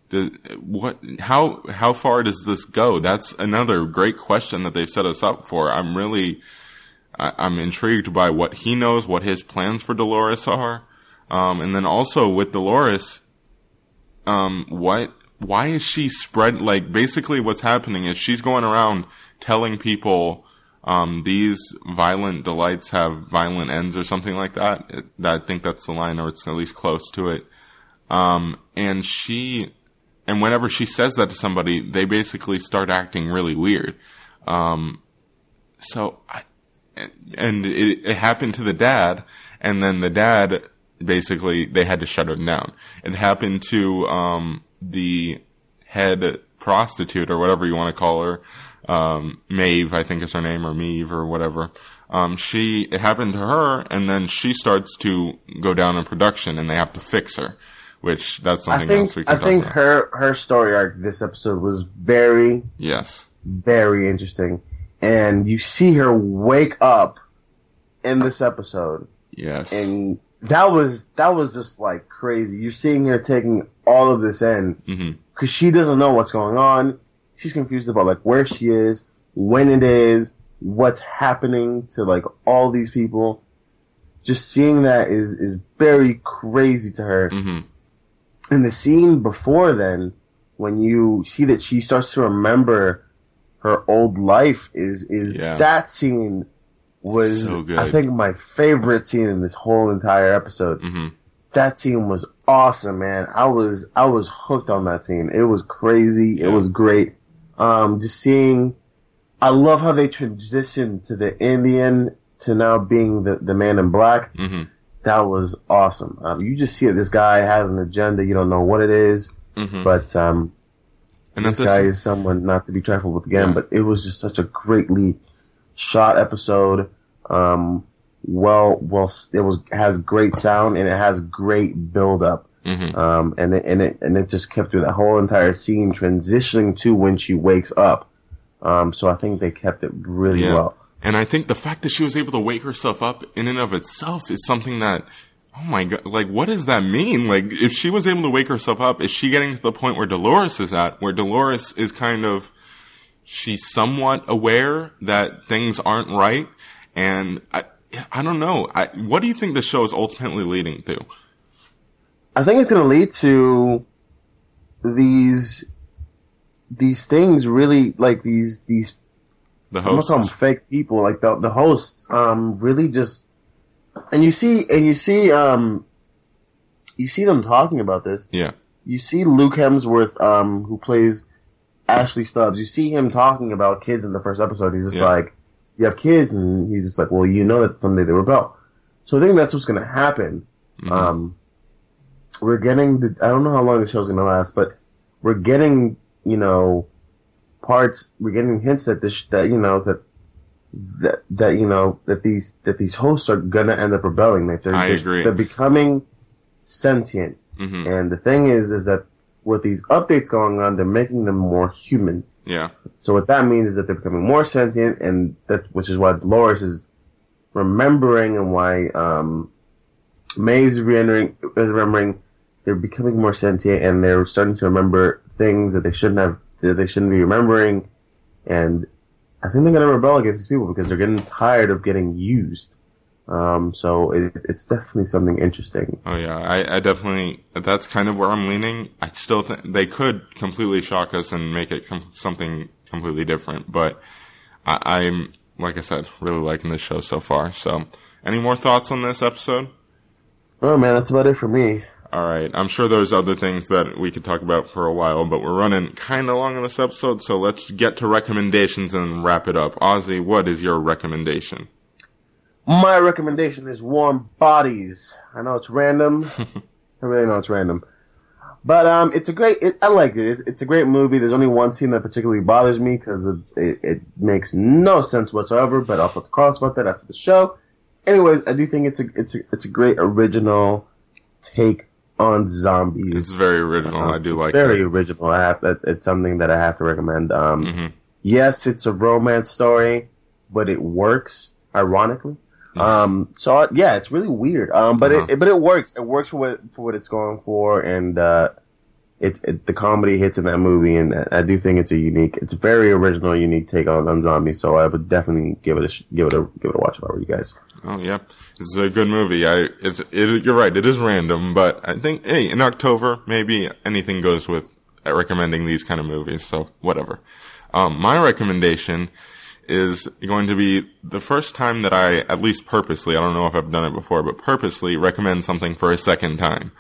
The, what? How how far does this go? That's another great question that they've set us up for. I'm really I, I'm intrigued by what he knows, what his plans for Dolores are, um, and then also with Dolores, um, what, why is she spread, like, basically what's happening is she's going around telling people, um, these violent delights have violent ends or something like that. It, I think that's the line, or it's at least close to it. Um, and she, and whenever she says that to somebody, they basically start acting really weird. Um, so I, and it, it happened to the dad, and then the dad basically they had to shut her down. It happened to um, the head prostitute or whatever you want to call her, um, Maeve, I think is her name, or Meave or whatever. Um, she it happened to her, and then she starts to go down in production, and they have to fix her. Which that's I something else we think can I think about. her her story arc this episode was very yes. very interesting, and you see her wake up in this episode, Yes. and that was that was just like crazy. You're seeing her taking all of this in because she doesn't know what's going on. She's confused about like where she is, when it is, what's happening to like all these people. Just seeing that is is very crazy to her. hmm And the scene before then, when you see that she starts to remember her old life, is is Yeah. that scene was So. I think my favorite scene in this whole entire episode. hmm That scene was awesome, man. I was I was hooked on that scene. It was crazy. Yeah. It was great. Um, just seeing, I love how they transitioned to the Indian to now being the the man in black. hmm That was awesome. Um, you just see it. This guy has an agenda. You don't know what it is, hmm but um, And this this, guy is someone not to be trifled with again. Yeah. But it was just such a greatly shot episode. Um, well, well, it was has great sound and it has great build up. Hmm Um, and it, and it and it just kept through that whole entire scene, transitioning to when she wakes up. Um, so I think they kept it really Yeah. well. And I think the fact that she was able to wake herself up in and of itself is something that oh my god, like what does that mean? Like if she was able to wake herself up, is she getting to the point where Dolores is at, where Dolores is kind of she's somewhat aware that things aren't right, and I I don't know. I, what do you think the show is ultimately leading to? I think it's going to lead to these these things really like these these The I'm gonna call them fake people like the the hosts um really just and you see and you see um you see them talking about this. Yeah, you see Luke Hemsworth um who plays Ashley Stubbs. You see him talking about kids in the first episode. He's just Yeah. like you have kids and he's just like well you know that someday they rebel. So I think that's what's gonna happen. Mhm. um we're getting the I don't know how long the show's gonna last but we're getting you know parts we're getting hints that this that you know that that that you know that these that these hosts are gonna end up rebelling. Like they're I they're- agree. they're becoming sentient. Hmm and the thing is is that with these updates going on they're making them more human. Yeah, so what that means is that they're becoming more sentient and that which is why Dolores is remembering and why um is remembering they're becoming more sentient and they're starting to remember things that they shouldn't have that they shouldn't be remembering and I think they're gonna rebel against these people because they're getting tired of getting used. Um, so it, it's definitely something interesting. oh yeah. I, I definitely that's kind of where I'm leaning. I still think they could completely shock us and make it com- something completely different, but I, I'm like I said, really liking this show so far. So, any more thoughts on this episode? Oh man, that's about it for me. All right. I'm sure there's other things that we could talk about for a while, but we're running kind of long on this episode, so let's get to recommendations and wrap it up. Ozzy, what is your recommendation? My recommendation is Warm Bodies. I know it's random. I really know it's random. But um, it's a great. It, I like it. It's, it's a great movie. There's only one scene that particularly bothers me because it, it, it makes no sense whatsoever. But I'll put the Carlos about that after the show. Anyways, I do think it's a it's a it's a great original take on zombies. Is very original. I do like very it. original. I have that. It's something that I have to recommend. Um, Mhm. yes, it's a romance story, but it works ironically. Um, so yeah, it's really weird. Um, but Uh-huh. it, but it works. It works for what for what it's going for, and uh, it's it, the comedy hits in that movie, and I do think it's a unique, it's a very original, unique take on, on zombies. So I would definitely give it a give it a give it a watch if I were you guys. Oh yeah, it's a good movie. I it's it, you're right. It is random, but I think hey, in October maybe anything goes with recommending these kind of movies. So whatever. Um, my recommendation is going to be the first time that I, at least purposely, I don't know if I've done it before, but purposely recommend something for a second time.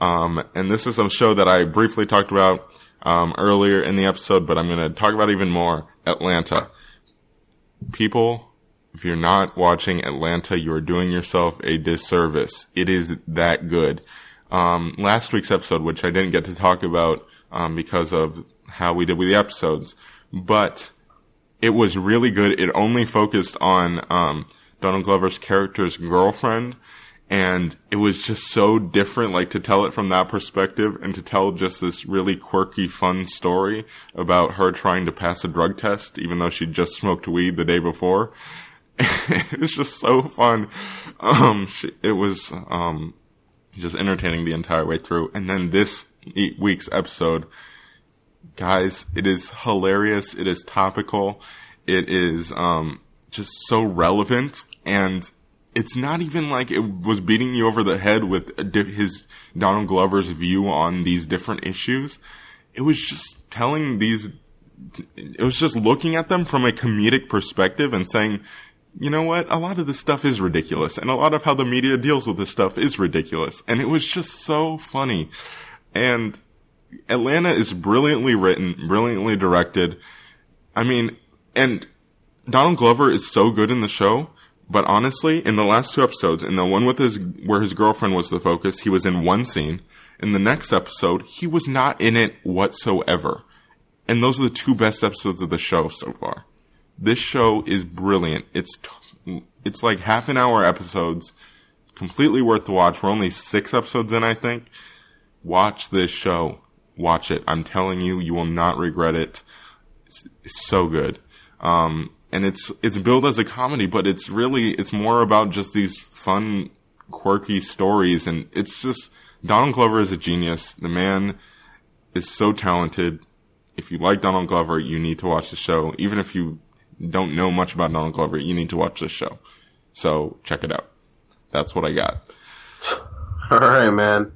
Um, and this is a show that I briefly talked about um, earlier in the episode, but I'm going to talk about even more. Atlanta. People, if you're not watching Atlanta, you are doing yourself a disservice. It is that good. Um, last week's episode, which I didn't get to talk about um, because of how we did with the episodes, but it was really good. It only focused on um, Donald Glover's character's girlfriend, and it was just so different. Like to tell it from that perspective, and to tell just this really quirky, fun story about her trying to pass a drug test, even though she just smoked weed the day before. it was just so fun. Um, she, it was um, just entertaining the entire way through. And then this week's episode guys, it is hilarious. It is topical. It is um, just so relevant, and it's not even like it was beating you over the head with his Donald Glover's view on these different issues. It was just telling these. It was just looking at them from a comedic perspective and saying, you know what? A lot of this stuff is ridiculous, and a lot of how the media deals with this stuff is ridiculous, and it was just so funny. And Atlanta is brilliantly written, brilliantly directed. I mean, and Donald Glover is so good in the show, but honestly, in the last two episodes, in the one with his where his girlfriend was the focus, he was in one scene. In the next episode, he was not in it whatsoever. And those are the two best episodes of the show so far. This show is brilliant. It's t- it's like half an hour episodes, completely worth the watch. We're only six episodes in, I think watch this show. Watch it. I'm telling you, you will not regret it. It's, it's so good. Um, and it's, it's billed as a comedy, but it's really, it's more about just these fun, quirky stories, and it's just Donald Glover is a genius. The man is so talented. If you like Donald Glover, you need to watch the show. Even if you don't know much about Donald Glover, you need to watch this show. So check it out. That's what I got. All right, man.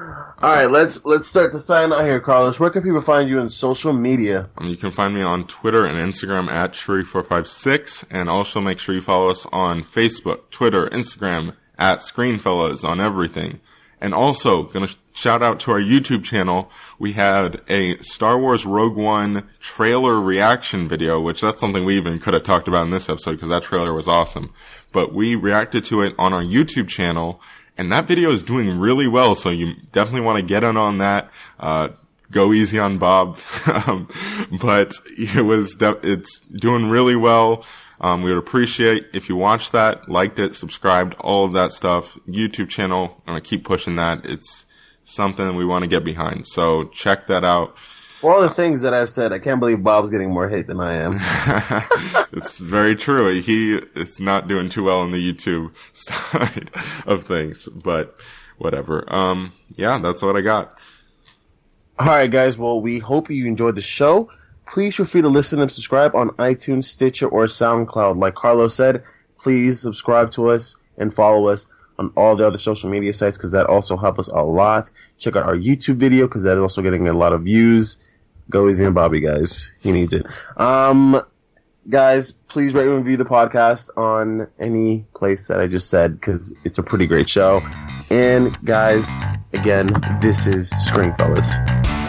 All right, let's let's start the sign out here, Carlos. Where can people find you in social media? Um, you can find me on Twitter and Instagram at Shuri456, and also make sure you follow us on Facebook, Twitter, Instagram at Screenfellas on everything. And also, gonna sh- shout out to our YouTube channel. We had a Star Wars Rogue One trailer reaction video, which that's something we even could have talked about in this episode because that trailer was awesome. But we reacted to it on our YouTube channel, and that video is doing really well. So you definitely want to get in on that. Uh, go easy on Bob, um, but it was de- it's doing really well. Um, we would appreciate if you watched that, liked it, subscribed, all of that stuff. YouTube channel, I'm gonna keep pushing that. It's something we want to get behind. So check that out. For all the things that I've said, I can't believe Bob's getting more hate than I am. it's very true. He is not doing too well on the YouTube side of things, but whatever. Um, yeah, that's what I got. All right, guys. Well, we hope you enjoyed the show. Please feel free to listen and subscribe on iTunes, Stitcher, or SoundCloud. Like Carlos said, please subscribe to us and follow us on all the other social media sites because that also helps us a lot. Check out our YouTube video because that is also getting a lot of views. Go easy on Bobby, guys. He needs it. Um, guys, please rate and review the podcast on any place that I just said because it's a pretty great show. And guys, again, this is Screen Screenfellas.